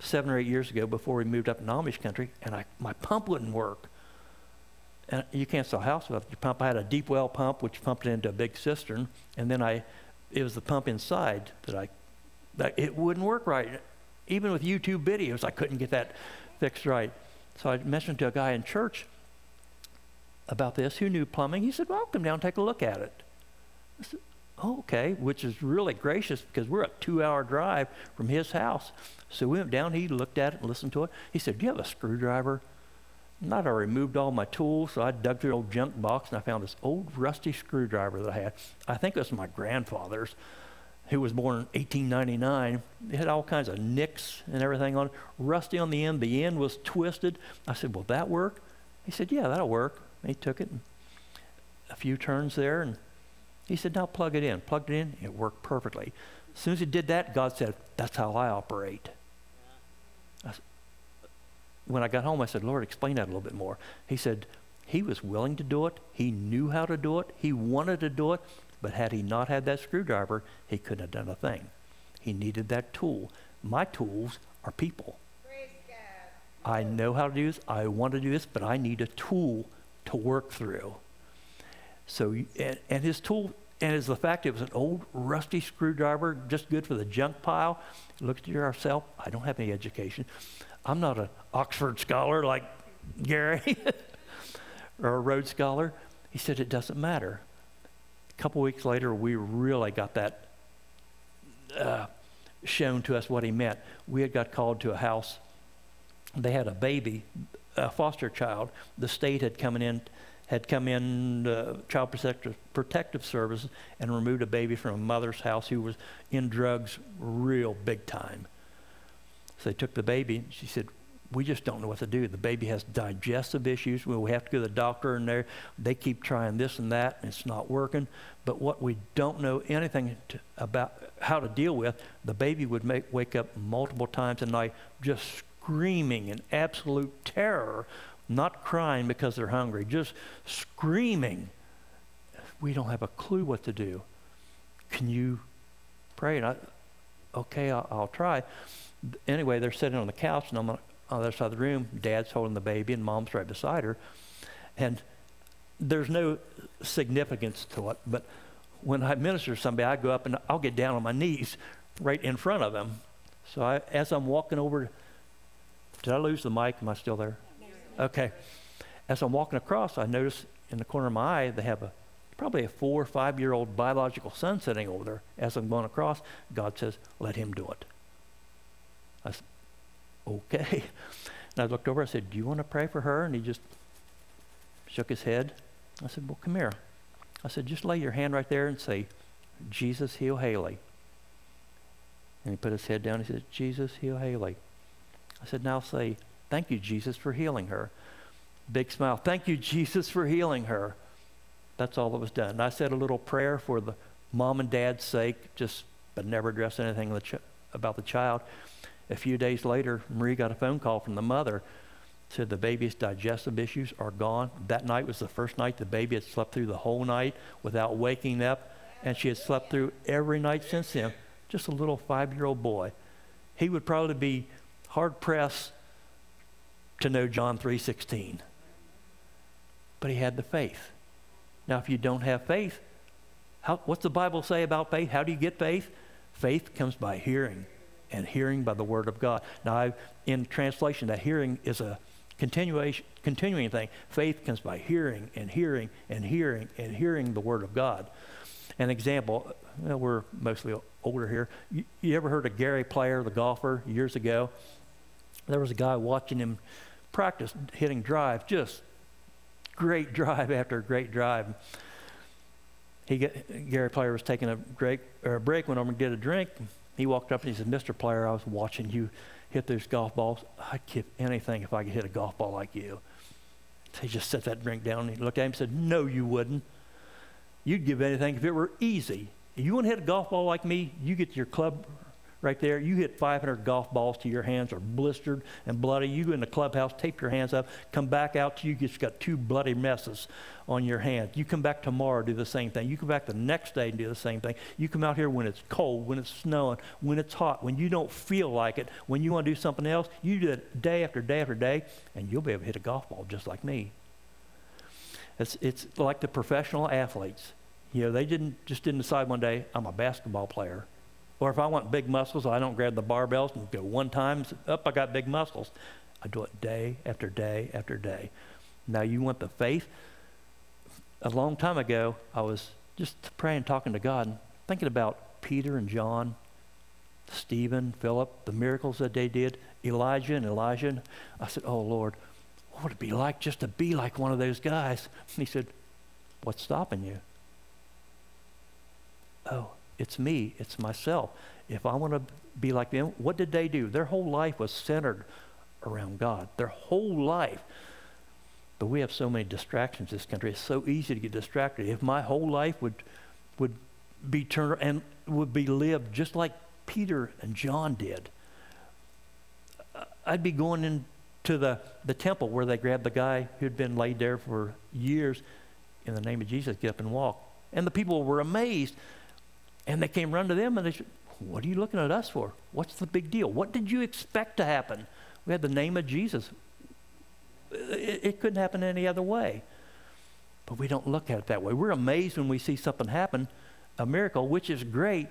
seven or eight years ago before we moved up in Amish country, and I, my pump wouldn't work. And you can't sell a house without your pump. I had a deep well pump, which pumped into a big cistern, and then I, it was the pump inside that I, that it wouldn't work right. Even with YouTube videos, I couldn't get that fixed right. So I mentioned to a guy in church about this who knew plumbing. He said, Well, come down take a look at it. I said, oh, okay, which is really gracious because we're a two hour drive from his house. So we went down, he looked at it and listened to it. He said, Do you have a screwdriver? Not I removed all my tools, so I dug through an old junk box and I found this old rusty screwdriver that I had. I think it was my grandfather's who was born in 1899. It had all kinds of nicks and everything on it, rusty on the end. The end was twisted. I said, Will that work? He said, Yeah, that'll work. And he took it a few turns there and he said, Now plug it in. Plugged it in, it worked perfectly. As soon as he did that, God said, That's how I operate. I, when I got home, I said, Lord, explain that a little bit more. He said, He was willing to do it. He knew how to do it. He wanted to do it. But had he not had that screwdriver, he couldn't have done a thing. He needed that tool. My tools are people. I know how to do this. I want to do this, but I need a tool to work through. So, and, and his tool, And it's the fact it was an old rusty screwdriver, just good for the junk pile. Looked at yourself, I don't have any education. I'm not an Oxford scholar like Gary or a Rhodes Scholar. He said, It doesn't matter. Couple weeks later, we really got that uh, shown to us what he meant. We had got called to a house. They had a baby, a foster child. The state had come in, had come in, uh, child protective, protective services, and removed a baby from a mother's house who was in drugs real big time. So they took the baby. She said, we just don't know what to do. The baby has digestive issues. We have to go to the doctor, and there they keep trying this and that, and it's not working. But what we don't know anything to, about how to deal with, the baby would make, wake up multiple times a night just screaming in absolute terror, not crying because they're hungry, just screaming. We don't have a clue what to do. Can you pray? And I, okay, I'll, I'll try. Anyway, they're sitting on the couch, and I'm on the other side of the room. Dad's holding the baby, and mom's right beside her. And there's no significance to it, but when I minister to somebody, I go up and I'll get down on my knees right in front of them. So I, as I'm walking over, did I lose the mic? Am I still there? Okay. As I'm walking across, I notice in the corner of my eye they have a probably a four or five year old biological son sitting over there. As I'm going across, God says, "Let him do it." "Okay." And I looked over. I said, "Do you want to pray for her?" And he just shook his head. I said, Well, come here. I said, Just lay your hand right there and say, Jesus, heal Haley. And he put his head down. He said, Jesus, heal Haley. I said, Now say, Thank you, Jesus, for healing her. Big smile. Thank you, Jesus, for healing her. That's all that was done. And I said a little prayer for the mom and dad's sake, just but never addressed anything about the child. A few days later, Marie got a phone call from the mother said the baby's digestive issues are gone. That night was the first night the baby had slept through the whole night without waking up, and she had slept through every night since then. Just a little five year old boy. He would probably be hard pressed to know John 3:16. But he had the faith. Now if you don't have faith, how, what's the Bible say about faith? How do you get faith? Faith comes by hearing, and hearing by the word of God. Now, I've, in translation, that hearing is a continuation, continuing thing. Faith comes by hearing and hearing and hearing and hearing the Word of God. An example, well, we're mostly older here. You, you ever heard of Gary Player, the golfer, years ago? There was a guy watching him practice hitting drive, just great drive after great drive. He Gary Player was taking a break, or a break, went over to get a drink. He walked up and he said, Mr. Player, I was watching you hit those golf balls. I'd give anything if I could hit a golf ball like you. He just set that drink down and he looked at him and said, No, you wouldn't. You'd give anything if it were easy. If you want to hit a golf ball like me, you get your club right there. You hit 500 golf balls to your hands are blistered and bloody. You go in the clubhouse, tape your hands up, come back out to you, just got two bloody messes on your hands. You come back tomorrow, do the same thing. You come back the next day and do the same thing. You come out here when it's cold, when it's snowing, when it's hot, when you don't feel like it, when you want to do something else. You do it day after day after day, and you'll be able to hit a golf ball just like me. It's, it's like the professional athletes. You know, they didn't just didn't decide one day, I'm a basketball player. Or if I want big muscles, I don't grab the barbells and go one time, up, I got big muscles. I do it day after day after day. Now, you want the faith? A long time ago, I was just praying, talking to God, and thinking about Peter and John, Stephen, Philip, the miracles that they did, Elijah and Elisha. I said, Oh, Lord, what would it be like just to be like one of those guys? And he said, What's stopping you? Oh, it's me, it's myself. If I want to be like them, what did they do? Their whole life was centered around God. Their whole life. But we have so many distractions in this country. It's so easy to get distracted. If my whole life would would be turned and would be lived just like Peter and John did, I'd be going into the, the temple where they grabbed the guy who'd been laid there for years in the name of Jesus, get up and walk. And the people were amazed and they came run to them and they said, What are you looking at us for? What's the big deal? What did you expect to happen? We had the name of Jesus. It, it couldn't happen any other way. But we don't look at it that way. We're amazed when we see something happen a miracle, which is great.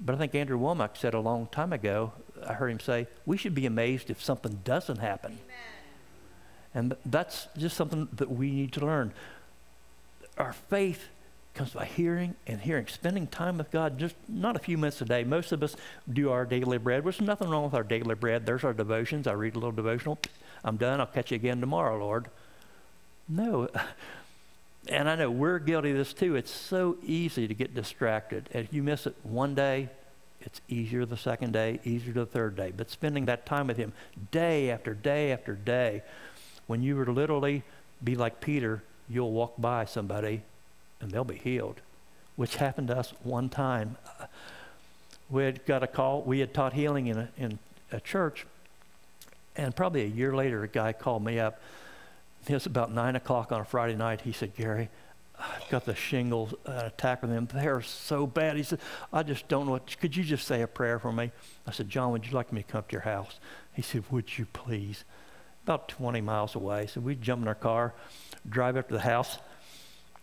But I think Andrew Wommack said a long time ago, I heard him say, we should be amazed if something doesn't happen. Amen. And that's just something that we need to learn. Our faith comes by hearing and hearing, spending time with God, just not a few minutes a day. Most of us do our daily bread. There's nothing wrong with our daily bread. There's our devotions. I read a little devotional. I'm done. I'll catch you again tomorrow, Lord. No. And I know we're guilty of this too. It's so easy to get distracted. If you miss it one day, it's easier the second day, easier the third day. But spending that time with Him day after day after day, when you were literally be like Peter, you'll walk by somebody and they'll be healed, which happened to us one time. We had got a call. We had taught healing in a, in a church, and probably a year later, a guy called me up. It was about 9 o'clock on a Friday night. He said, Gary, I've got the shingles uh, attack them. They're so bad. He said, I just don't know what. Could you just say a prayer for me? I said, John, would you like me to come up to your house? He said, Would you please? About 20 miles away. So we jump in our car, drive up to the house.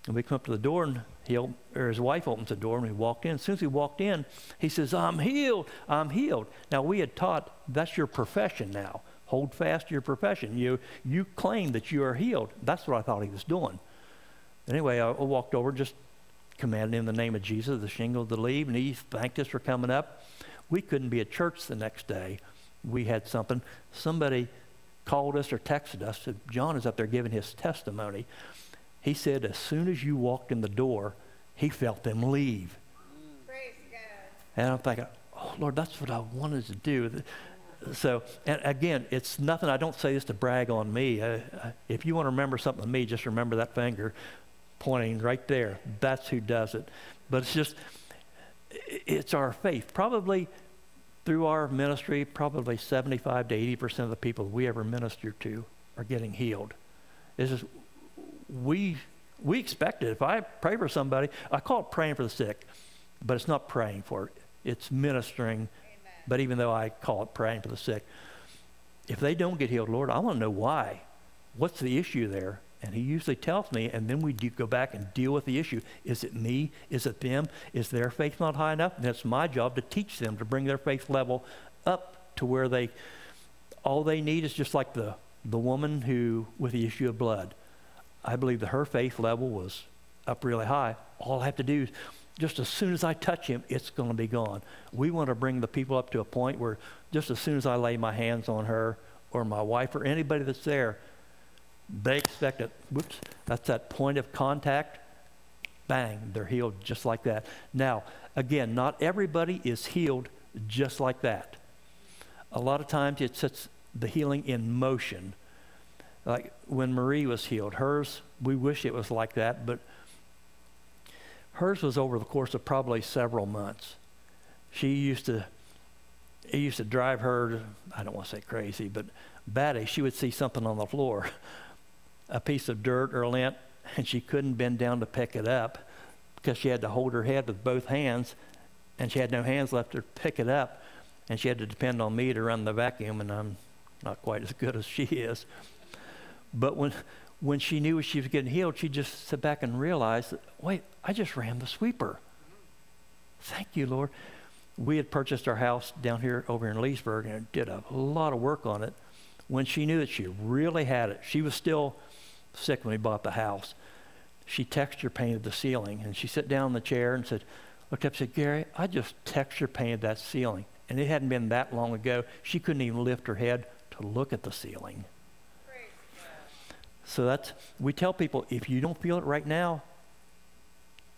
And we come up to the door, and he or his wife opens the door, and we walked in. As soon as we walked in, he says, I'm healed. I'm healed. Now, we had taught that's your profession now. Hold fast to your profession. You, you claim that you are healed. That's what I thought he was doing. Anyway, I, I walked over, just commanded in the name of Jesus, the shingle to leave, and he thanked us for coming up. We couldn't be at church the next day. We had something. Somebody called us or texted us. Said, John is up there giving his testimony. He said, as soon as you walked in the door, he felt them leave. Praise God. And I'm thinking, oh, Lord, that's what I wanted to do. So, and again, it's nothing, I don't say this to brag on me. Uh, if you want to remember something of me, just remember that finger pointing right there. That's who does it. But it's just, it's our faith. Probably through our ministry, probably 75 to 80% of the people we ever minister to are getting healed. It's just, we we expect it. If I pray for somebody, I call it praying for the sick, but it's not praying for it. It's ministering. Amen. But even though I call it praying for the sick, if they don't get healed, Lord, I want to know why. What's the issue there? And he usually tells me, and then we do go back and deal with the issue. Is it me? Is it them? Is their faith not high enough? And it's my job to teach them to bring their faith level up to where they, all they need is just like the, the woman who, with the issue of blood I believe that her faith level was up really high. All I have to do is just as soon as I touch him, it's going to be gone. We want to bring the people up to a point where just as soon as I lay my hands on her or my wife or anybody that's there, they expect it. Whoops, that's that point of contact. Bang, they're healed just like that. Now, again, not everybody is healed just like that. A lot of times it sets the healing in motion like when Marie was healed. Hers, we wish it was like that, but hers was over the course of probably several months. She used to, it used to drive her, I don't want to say crazy, but batty. She would see something on the floor, a piece of dirt or lint, and she couldn't bend down to pick it up because she had to hold her head with both hands, and she had no hands left to pick it up, and she had to depend on me to run the vacuum, and I'm not quite as good as she is. But when, when she knew she was getting healed, she just sat back and realized, wait, I just ran the sweeper. Thank you, Lord. We had purchased our house down here over in Leesburg and did a lot of work on it. When she knew that she really had it, she was still sick when we bought the house. She texture painted the ceiling and she sat down in the chair and said, looked up and said, Gary, I just texture painted that ceiling. And it hadn't been that long ago. She couldn't even lift her head to look at the ceiling. So that's, we tell people if you don't feel it right now,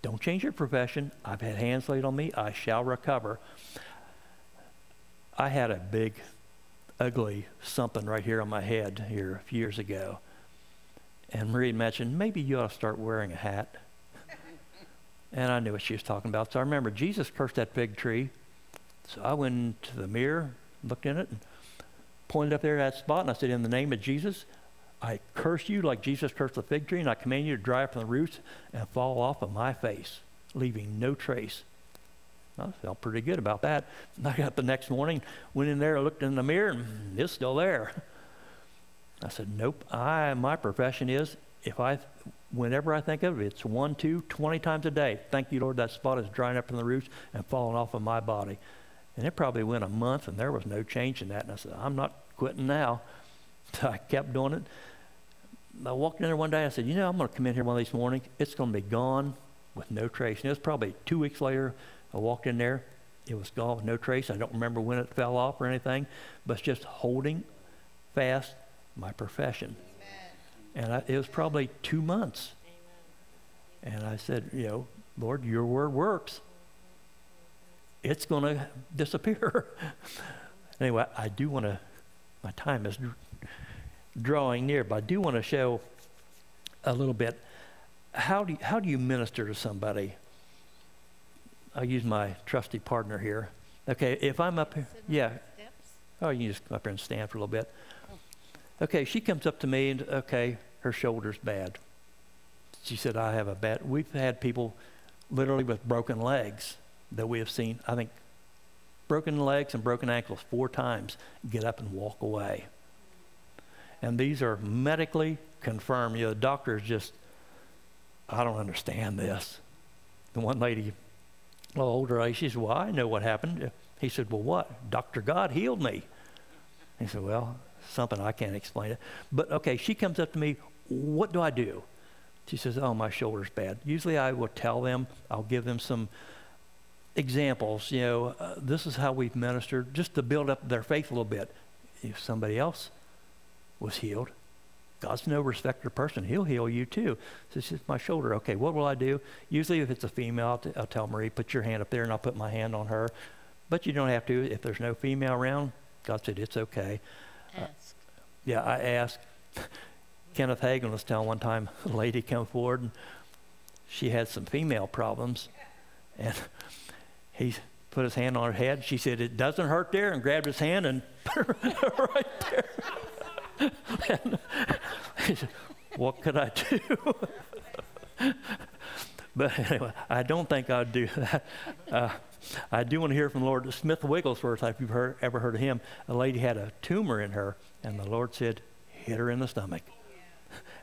don't change your profession. I've had hands laid on me. I shall recover. I had a big, ugly something right here on my head here a few years ago. And Marie mentioned, maybe you ought to start wearing a hat. and I knew what she was talking about. So I remember Jesus cursed that fig tree. So I went to the mirror, looked in it, and pointed up there at that spot, and I said, In the name of Jesus, I curse you like Jesus cursed the fig tree, and I command you to dry up from the roots and fall off of my face, leaving no trace. I felt pretty good about that. I got up the next morning, went in there, looked in the mirror, and it's still there. I said, Nope. I my profession is if I, whenever I think of it, it's one, two, twenty times a day. Thank you, Lord, that spot is drying up from the roots and falling off of my body. And it probably went a month and there was no change in that. And I said, I'm not quitting now. So I kept doing it. I walked in there one day. I said, You know, I'm going to come in here one of these mornings. It's going to be gone with no trace. And it was probably two weeks later. I walked in there. It was gone with no trace. I don't remember when it fell off or anything, but it's just holding fast my profession. Amen. And I, it was probably two months. Amen. And I said, You know, Lord, your word works. It's going to disappear. anyway, I do want to, my time is drawing near, but I do want to show a little bit how do you, how do you minister to somebody? I'll use my trusty partner here. Okay, if I'm up here, yeah. Oh, you can just come up here and stand for a little bit. Okay, she comes up to me and okay, her shoulder's bad. She said, I have a bad. We've had people literally with broken legs that we have seen. I think broken legs and broken ankles four times get up and walk away. And these are medically confirmed. You know, the doctors just, I don't understand this. The one lady, a little older she said, Well, I know what happened. He said, Well, what? Dr. God healed me. He said, Well, something I can't explain it. But okay, she comes up to me, What do I do? She says, Oh, my shoulder's bad. Usually I will tell them, I'll give them some examples. You know, uh, this is how we've ministered, just to build up their faith a little bit. If somebody else was healed. God's no respecter of person. He'll heal you too. So it's just my shoulder. Okay, what will I do? Usually, if it's a female, I'll, t- I'll tell Marie, put your hand up there, and I'll put my hand on her. But you don't have to. If there's no female around, God said it's okay. Ask. Uh, yeah, I asked. Kenneth Hagin was telling one time a lady came forward and she had some female problems, and he put his hand on her head. She said, It doesn't hurt there, and grabbed his hand and put her right there and he said, What could I do? but anyway, I don't think I'd do that. Uh, I do want to hear from Lord Smith Wigglesworth, if you've heard, ever heard of him. A lady had a tumor in her, and the Lord said, Hit her in the stomach.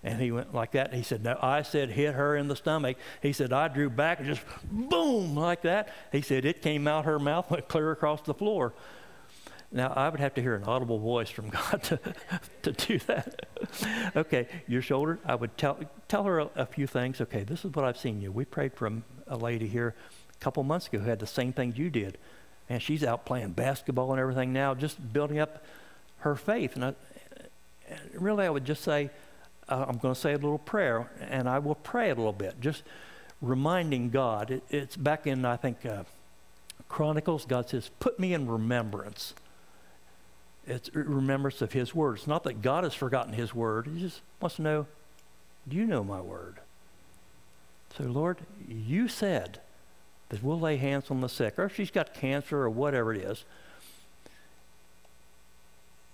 And he went like that. He said, No, I said, hit her in the stomach. He said, I drew back and just boom, like that. He said, it came out her mouth, went clear across the floor. Now, I would have to hear an audible voice from God to, to do that. okay, your shoulder, I would tell, tell her a, a, few things. Okay, this is what I've seen you. We prayed a, a lady here a couple months ago who had the same thing you did. And she's out playing basketball and everything now, just building up her faith. And I, really, I would just say, uh, I'm going to say a little prayer, and I will pray a little bit, just reminding God. It, it's back in, I think, uh, Chronicles, God says, Put me in remembrance it's remembrance of His word. It's not that God has forgotten His word. He just wants to know, do you know my word? So, Lord, you said that we'll lay hands on the sick, or if she's got cancer or whatever it is.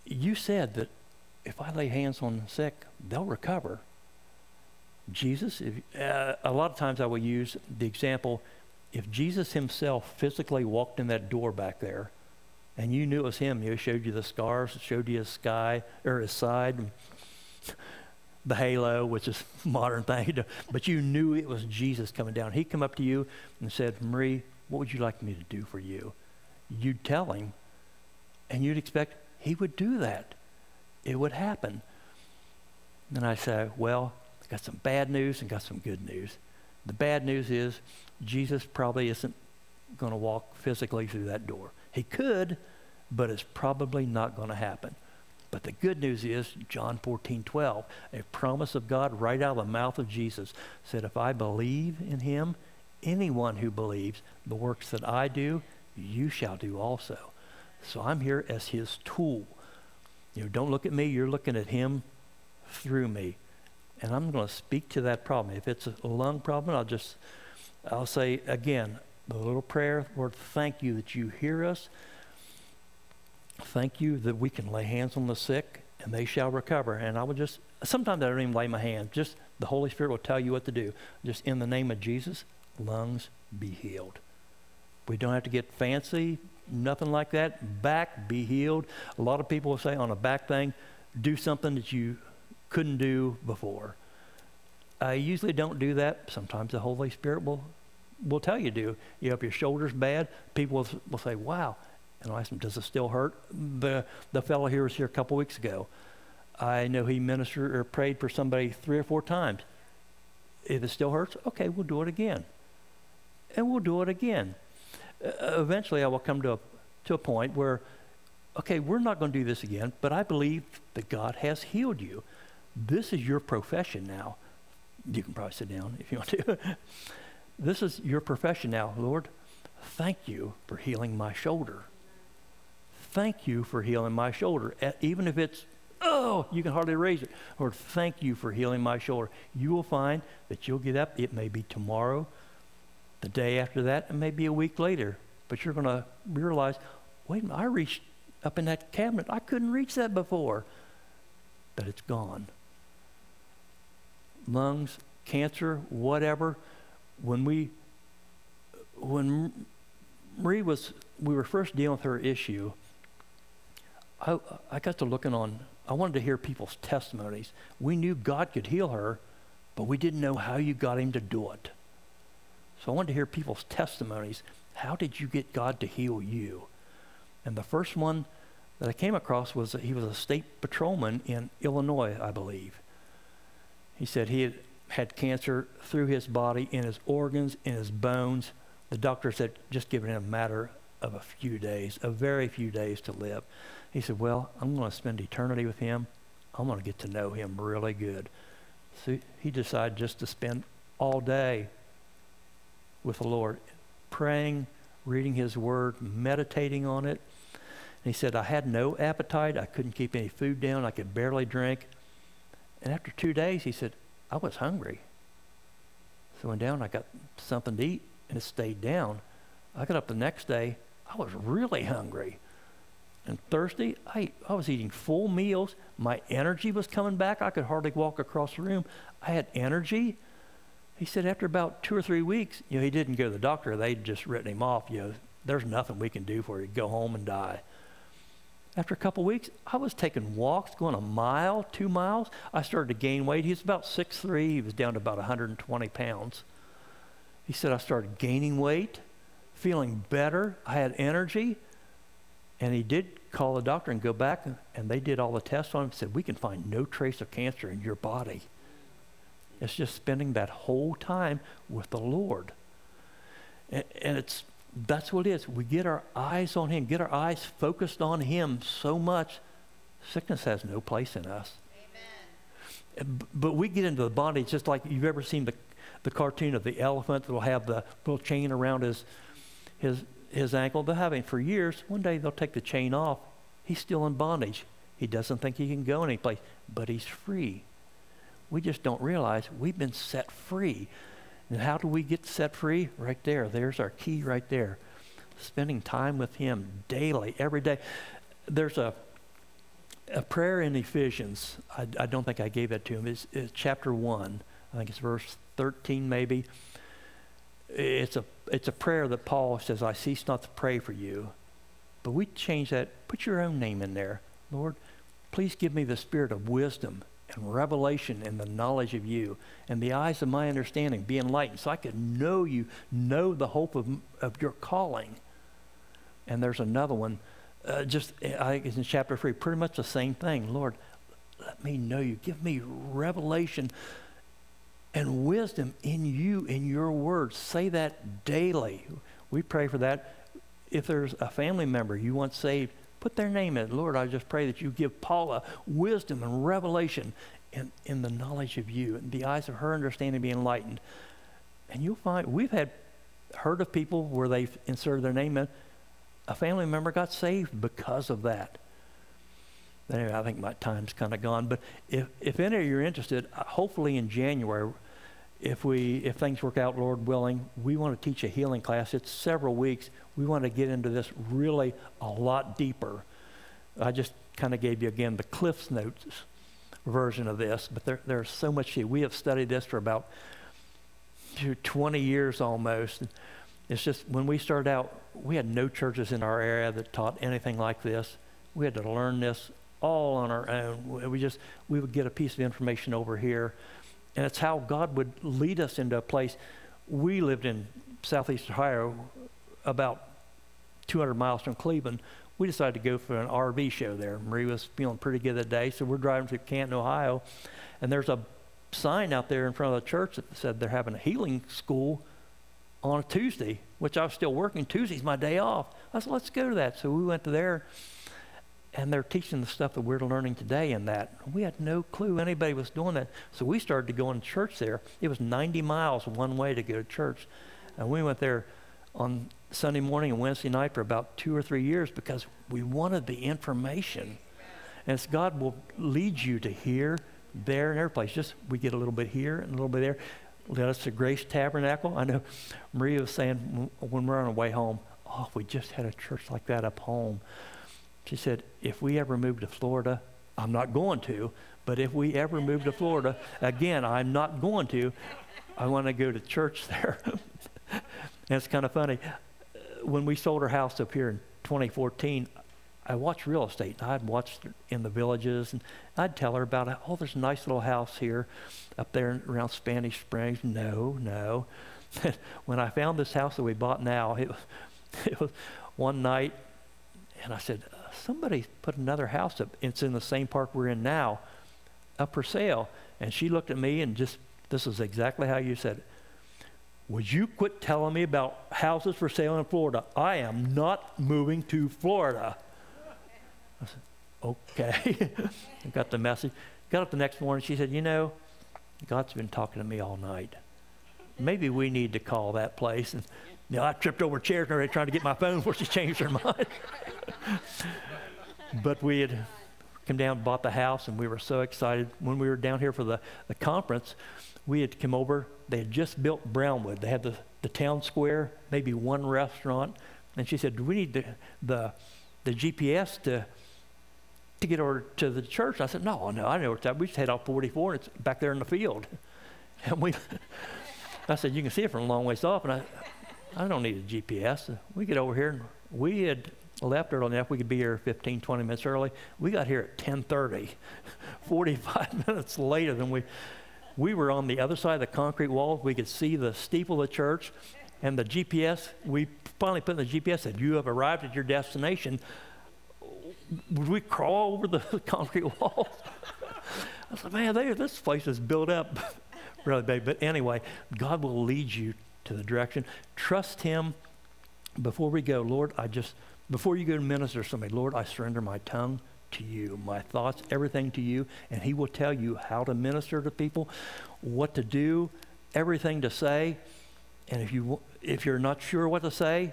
You said that if I lay hands on the sick, they'll recover. Jesus, if, uh, a lot of times I will use the example if Jesus himself physically walked in that door back there, and you knew it was him. He showed you the scars, showed you his sky or his side, the halo, which is modern thing, but you knew it was Jesus coming down. He come up to you and said, Marie, what would you like me to do for you? You'd tell him, and you'd expect he would do that. It would happen. And I say, well, I got some bad news and got some good news. The bad news is Jesus probably isn't going to walk physically through that door. He could, but it's probably not going to happen. But the good news is John 14, 12, a promise of God right out of the mouth of Jesus said, If I believe in him, anyone who believes the works that I do, you shall do also. So I'm here as his tool. You know, don't look at me, you're looking at him through me. And I'm going to speak to that problem. If it's a lung problem, I'll just I'll say again, the little prayer, Lord, thank you that you hear us. Thank you that we can lay hands on the sick and they shall recover. And I would just, sometimes I don't even lay my hand. Just the Holy Spirit will tell you what to do. Just in the name of Jesus, lungs be healed. We don't have to get fancy, nothing like that. Back, be healed. A lot of people will say on a back thing, do something that you couldn't do before. I usually don't do that. Sometimes the Holy Spirit will will tell you do. You if your shoulder's bad, people will, will say, "Wow," and I'll ask them, "Does it still hurt?" The the fellow here was here a couple weeks ago. I know he ministered or prayed for somebody three or four times. If it still hurts, okay, we'll do it again, and we'll do it again. Uh, eventually, I will come to a to a point where, okay, we're not going to do this again, but I believe that God has healed you. This is your profession now. You can probably sit down if you want to. this is your profession now, Lord. Thank you for healing my shoulder. Thank you for healing my shoulder. Even if it's, oh, you can hardly raise it. Lord, thank you for healing my shoulder. You will find that you'll get up. It may be tomorrow, the day after that, and maybe a week later. But you're going to realize, wait a minute, I reached up in that cabinet. I couldn't reach that before. But it's gone. Lungs, cancer, whatever. When we, when Marie was, we were first dealing with her issue, I, I got to looking on, I wanted to hear people's testimonies. We knew God could heal her, but we didn't know how you got him to do it. So I wanted to hear people's testimonies. How did you get God to heal you? And the first one that I came across was that he was a state patrolman in Illinois, I believe. He said he had had cancer through his body, in his organs, in his bones. The doctor said just giving him a matter of a few days, a very few days to live. He said, Well, I'm going to spend eternity with him. I'm going to get to know him really good. So he decided just to spend all day with the Lord, praying, reading his word, meditating on it. And he said, I had no appetite. I couldn't keep any food down. I could barely drink. And after two days, he said, I was hungry. So I went down, I got something to eat, and it stayed down. I got up the next day, I was really hungry and thirsty. I, I was eating full meals. My energy was coming back. I could hardly walk across the room. I had energy. He said after about two or three weeks, you know, he didn't go to the doctor. They'd just written him off. You know, there's nothing we can do for you. Go home and die. After a couple weeks, I was taking walks, going a mile, two miles. I started to gain weight. He was about 6'3". He was down to about 120 pounds. He said I started gaining weight, feeling better. I had energy. And he did call the doctor and go back, and they did all the tests on him and said, We can find no trace of cancer in your body. It's just spending that whole time with the Lord. And, and it's that's what it is. We get our eyes on Him, get our eyes focused on Him so much, sickness has no place in us. Amen. But we get into the body, it's just like you've ever seen the, the cartoon of the elephant that will have the little chain around his, his, his ankle. They'll have him for years. One day they'll take the chain off. He's still in bondage. He doesn't think he can go anyplace, but he's free. We just don't realize we've been set free. And how do we get set free? Right there. There's our key right there. Spending time with Him daily, every day. There's a a prayer in Ephesians. I, I don't think I gave that to him. It's, it's chapter one. I think it's verse 13, maybe. It's a it's a prayer that Paul says, "I cease not to pray for you." But we change that. Put your own name in there, Lord. Please give me the spirit of wisdom and revelation and the knowledge of you, and the eyes of my understanding be enlightened, so I could know you, know the hope of, of your calling. And there's another one, uh, just I think it's in chapter three, pretty much the same thing. Lord, let me know you. Give me revelation and wisdom in you, in your words. Say that daily. We pray for that. If there's a family member you want saved, Put their name in. Lord, I just pray that you give Paula wisdom and revelation in, in the knowledge of you, and the eyes of her understanding be enlightened. And you'll find we've had heard of people where they've inserted their name in. A family member got saved because of that. Anyway, I think my time's kind of gone. But if, if any of you are interested, uh, hopefully in January, if we if things work out, Lord willing, we want to teach a healing class. It's several weeks. We want to get into this really a lot deeper. I just kind of gave you again the Cliff's Notes version of this, but there, there's so much. here. We have studied this for about 20 years almost. It's just when we started out, we had no churches in our area that taught anything like this. We had to learn this all on our own. We just we would get a piece of information over here And it's how God would lead us into a place. We lived in southeast Ohio, about 200 miles from Cleveland. We decided to go for an RV show there. Marie was feeling pretty good that day, so we're driving to Canton, Ohio, and there's a sign out there in front of the church that said they're having a healing school on a Tuesday, which I was still working. Tuesday's my day off. I said, let's go to that. So we went to there, and they're teaching the stuff that we're learning today in that. We had no clue anybody was doing that. So we started to go to church there. It was 90 miles one way to go to church. And we went there on Sunday morning and Wednesday night for about two or three years because we wanted the information. And God will lead you to here, there, and every place. Just we get a little bit here and a little bit there. Led us to Grace Tabernacle. I know Maria was saying when we're on our way home, oh, if we just had a church like that up home. She said, if we ever move to Florida, I'm not going to, but if we ever move to Florida, again, I'm not going to. I want to go to church there. and it's kind of funny. Uh, when we sold our house up here in 2014, I watched real estate. I'd watched in the villages, and I'd tell her about, oh, there's a nice little house here up there around Spanish Springs. No, no. when I found this house that we bought now, it, it was one night, and I said, somebody put another house up. It's in the same park we're in now, up for sale. And she looked at me and just, this is exactly how you said it. Would you quit telling me about houses for sale in Florida? I am not moving to Florida. I said, okay. I got the message. Got up the next morning. She said, you know, God's been talking to me all night. Maybe we need to call that place. And know, I tripped over chairs and trying to get my phone before she changed her mind. but we had come down, bought the house, and we were so excited. When we were down here for the, the conference, we had come over. They had just built Brownwood. They had the, the town square, maybe one restaurant. And she said, Do we need the, the, the GPS to, to get over to the church? I said, No, no, I know what's that. We just head off 44 and it's back there in the field. And we, I said, You can see it from a long ways off. And I, I don't need a GPS. We get over here and we had left early enough we could be here 15 20 minutes early. We got here at 10.30 45 minutes later than we we were on the other side of the concrete wall. We could see the steeple of the church and the gps we finally put in the gps said you have arrived at your destination. Would we crawl over the concrete wall? I said man they, this place is built up really big but anyway god will lead you to the direction trust him before we go lord i just before you go to minister to somebody, Lord, I surrender my tongue to you, my thoughts, everything to you, and He will tell you how to minister to people, what to do, everything to say. And if you if you're not sure what to say,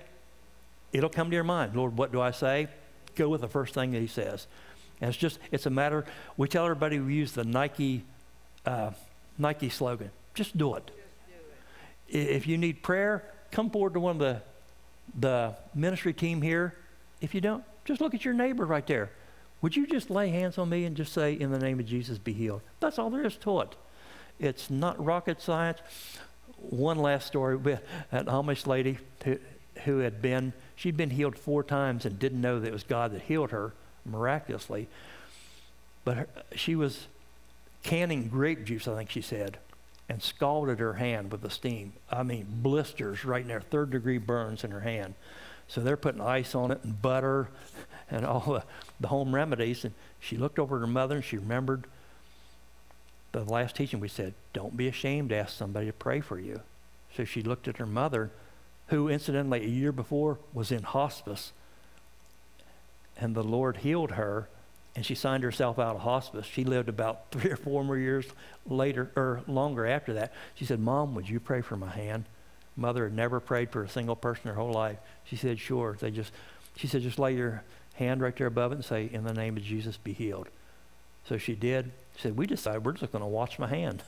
it'll come to your mind. Lord, what do I say? Go with the first thing that He says. And it's just it's a matter. We tell everybody we use the Nike uh, Nike slogan. Just do it. If you need prayer, come forward to one of the the ministry team here if you don't, just look at your neighbor right there. Would you just lay hands on me and just say, In the name of Jesus, be healed? That's all there is to it. It's not rocket science. One last story with an Amish lady who, who had been, she'd been healed four times and didn't know that it was God that healed her miraculously. But her, she was canning grape juice, I think she said, and scalded her hand with the steam. I mean, blisters right in there, third degree burns in her hand. So they're putting ice on it and butter and all the, the home remedies. And she looked over at her mother and she remembered the last teaching we said, don't be ashamed to ask somebody to pray for you. So she looked at her mother, who incidentally a year before was in hospice. And the Lord healed her and she signed herself out of hospice. She lived about three or four more years later or longer after that. She said, Mom, would you pray for my hand? Mother had never prayed for a single person her whole life. She said, Sure. They just, she said, just lay your hand right there above it and say, In the name of Jesus, be healed. So she did. She said, We decided we're just going to wash my hand.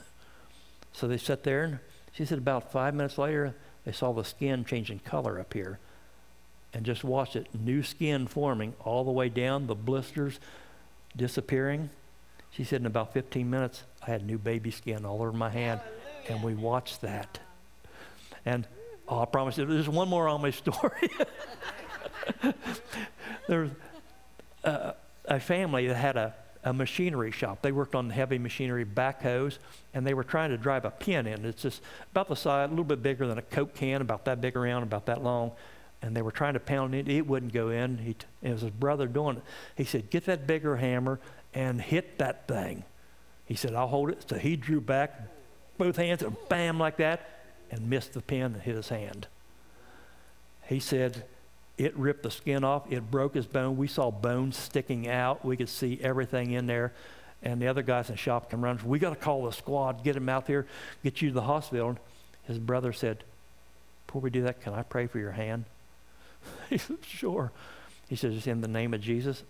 So they sat there, and she said, about five minutes later, they saw the skin changing color up here. And just watched it, new skin forming all the way down, the blisters disappearing. She said, In about 15 minutes, I had new baby skin all over my hand. Hallelujah. And we watched that. And oh, I promise you, there's one more on my story. There's a, a family that had a, a machinery shop. They worked on heavy machinery backhoes, and they were trying to drive a pin in. It's just about the size, a little bit bigger than a Coke can, about that big around, about that long. And they were trying to pound it. It wouldn't go in. He it was his brother doing it. He said, Get that bigger hammer and hit that thing. He said, I'll hold it. So he drew back both hands and bam, like that, and missed the pin and hit his hand. He said, it ripped the skin off. It broke his bone. We saw bones sticking out. We could see everything in there. And the other guys in the shop come around. We got to call the squad, get him out there, get you to the hospital. His brother said, Before we do that, can I pray for your hand? he said, Sure. He says, In the name of Jesus,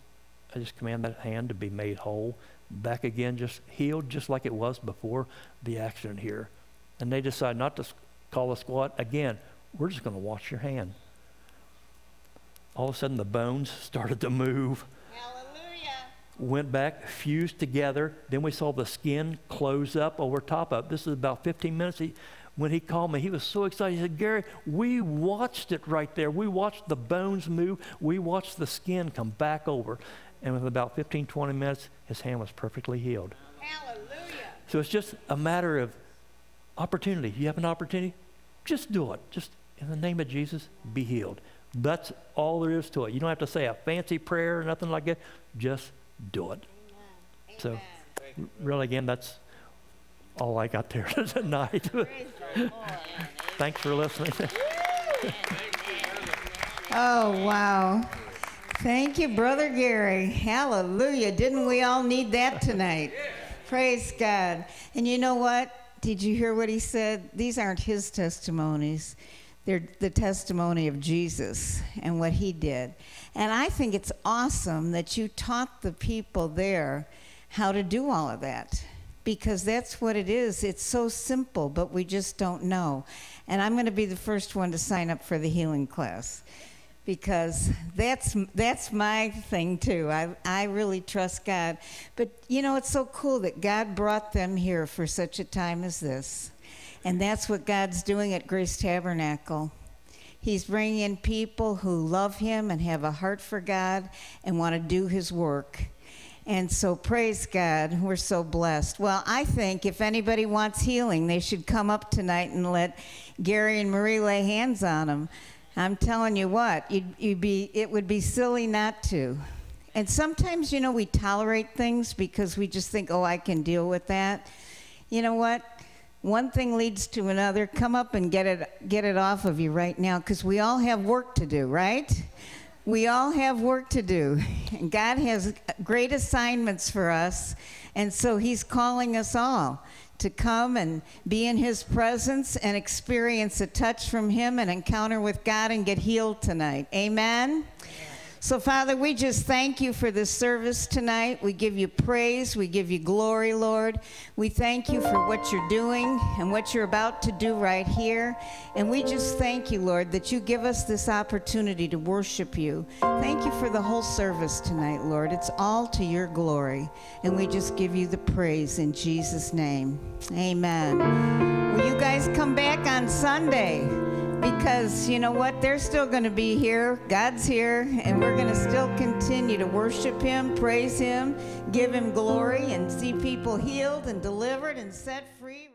I just command that hand to be made whole, back again, just healed, just like it was before the accident here. And they decide not to call the squad. Again, we're just going to wash your hand all of a sudden the bones started to move. Hallelujah. Went back, fused together. Then we saw the skin close up over top of. This is about 15 minutes. He, when he called me, he was so excited. He said, Gary, we watched it right there. We watched the bones move. We watched the skin come back over. And within about 15, 20 minutes, his hand was perfectly healed. Hallelujah. So it's just a matter of opportunity. You have an opportunity, just do it. Just in the name of Jesus, be healed. That's all there is to it. You don't have to say a fancy prayer or nothing like that. Just do it. Amen. So, really, again, that's all I got there tonight. Thanks for listening. oh, wow. Thank you, Brother Gary. Hallelujah. Didn't we all need that tonight? Praise God. And you know what? Did you hear what he said? These aren't his testimonies. They're the testimony of Jesus and what he did. And I think it's awesome that you taught the people there how to do all of that because that's what it is. It's so simple, but we just don't know. And I'm going to be the first one to sign up for the healing class because that's that's my thing too. I I really trust God. But you know, it's so cool that God brought them here for such a time as this. And that's what God's doing at Grace Tabernacle. He's bringing in people who love Him and have a heart for God and want to do His work. And so, praise God, we're so blessed. Well, I think if anybody wants healing, they should come up tonight and let Gary and Marie lay hands on them. I'm telling you what, you'd, you'd be, it would be silly not to. And sometimes, you know, we tolerate things because we just think, oh, I can deal with that. You know what? one thing leads to another. Come up and get it get it off of you right now because we all have work to do, right? We all have work to do. And God has great assignments for us, and so he's calling us all to come and be in his presence and experience a touch from him and encounter with God and get healed tonight. Amen. So, Father, we just thank you for this service tonight. We give you praise. We give you glory, Lord. We thank you for what you're doing and what you're about to do right here. And we just thank you, Lord, that you give us this opportunity to worship you. Thank you for the whole service tonight, Lord. It's all to your glory. And we just give you the praise in Jesus' name. Amen. Will you guys come back on Sunday? Because you know what? They're still going to be here. God's here, and we're going to still continue to worship Him, praise Him, give Him glory, and see people healed and delivered and set free.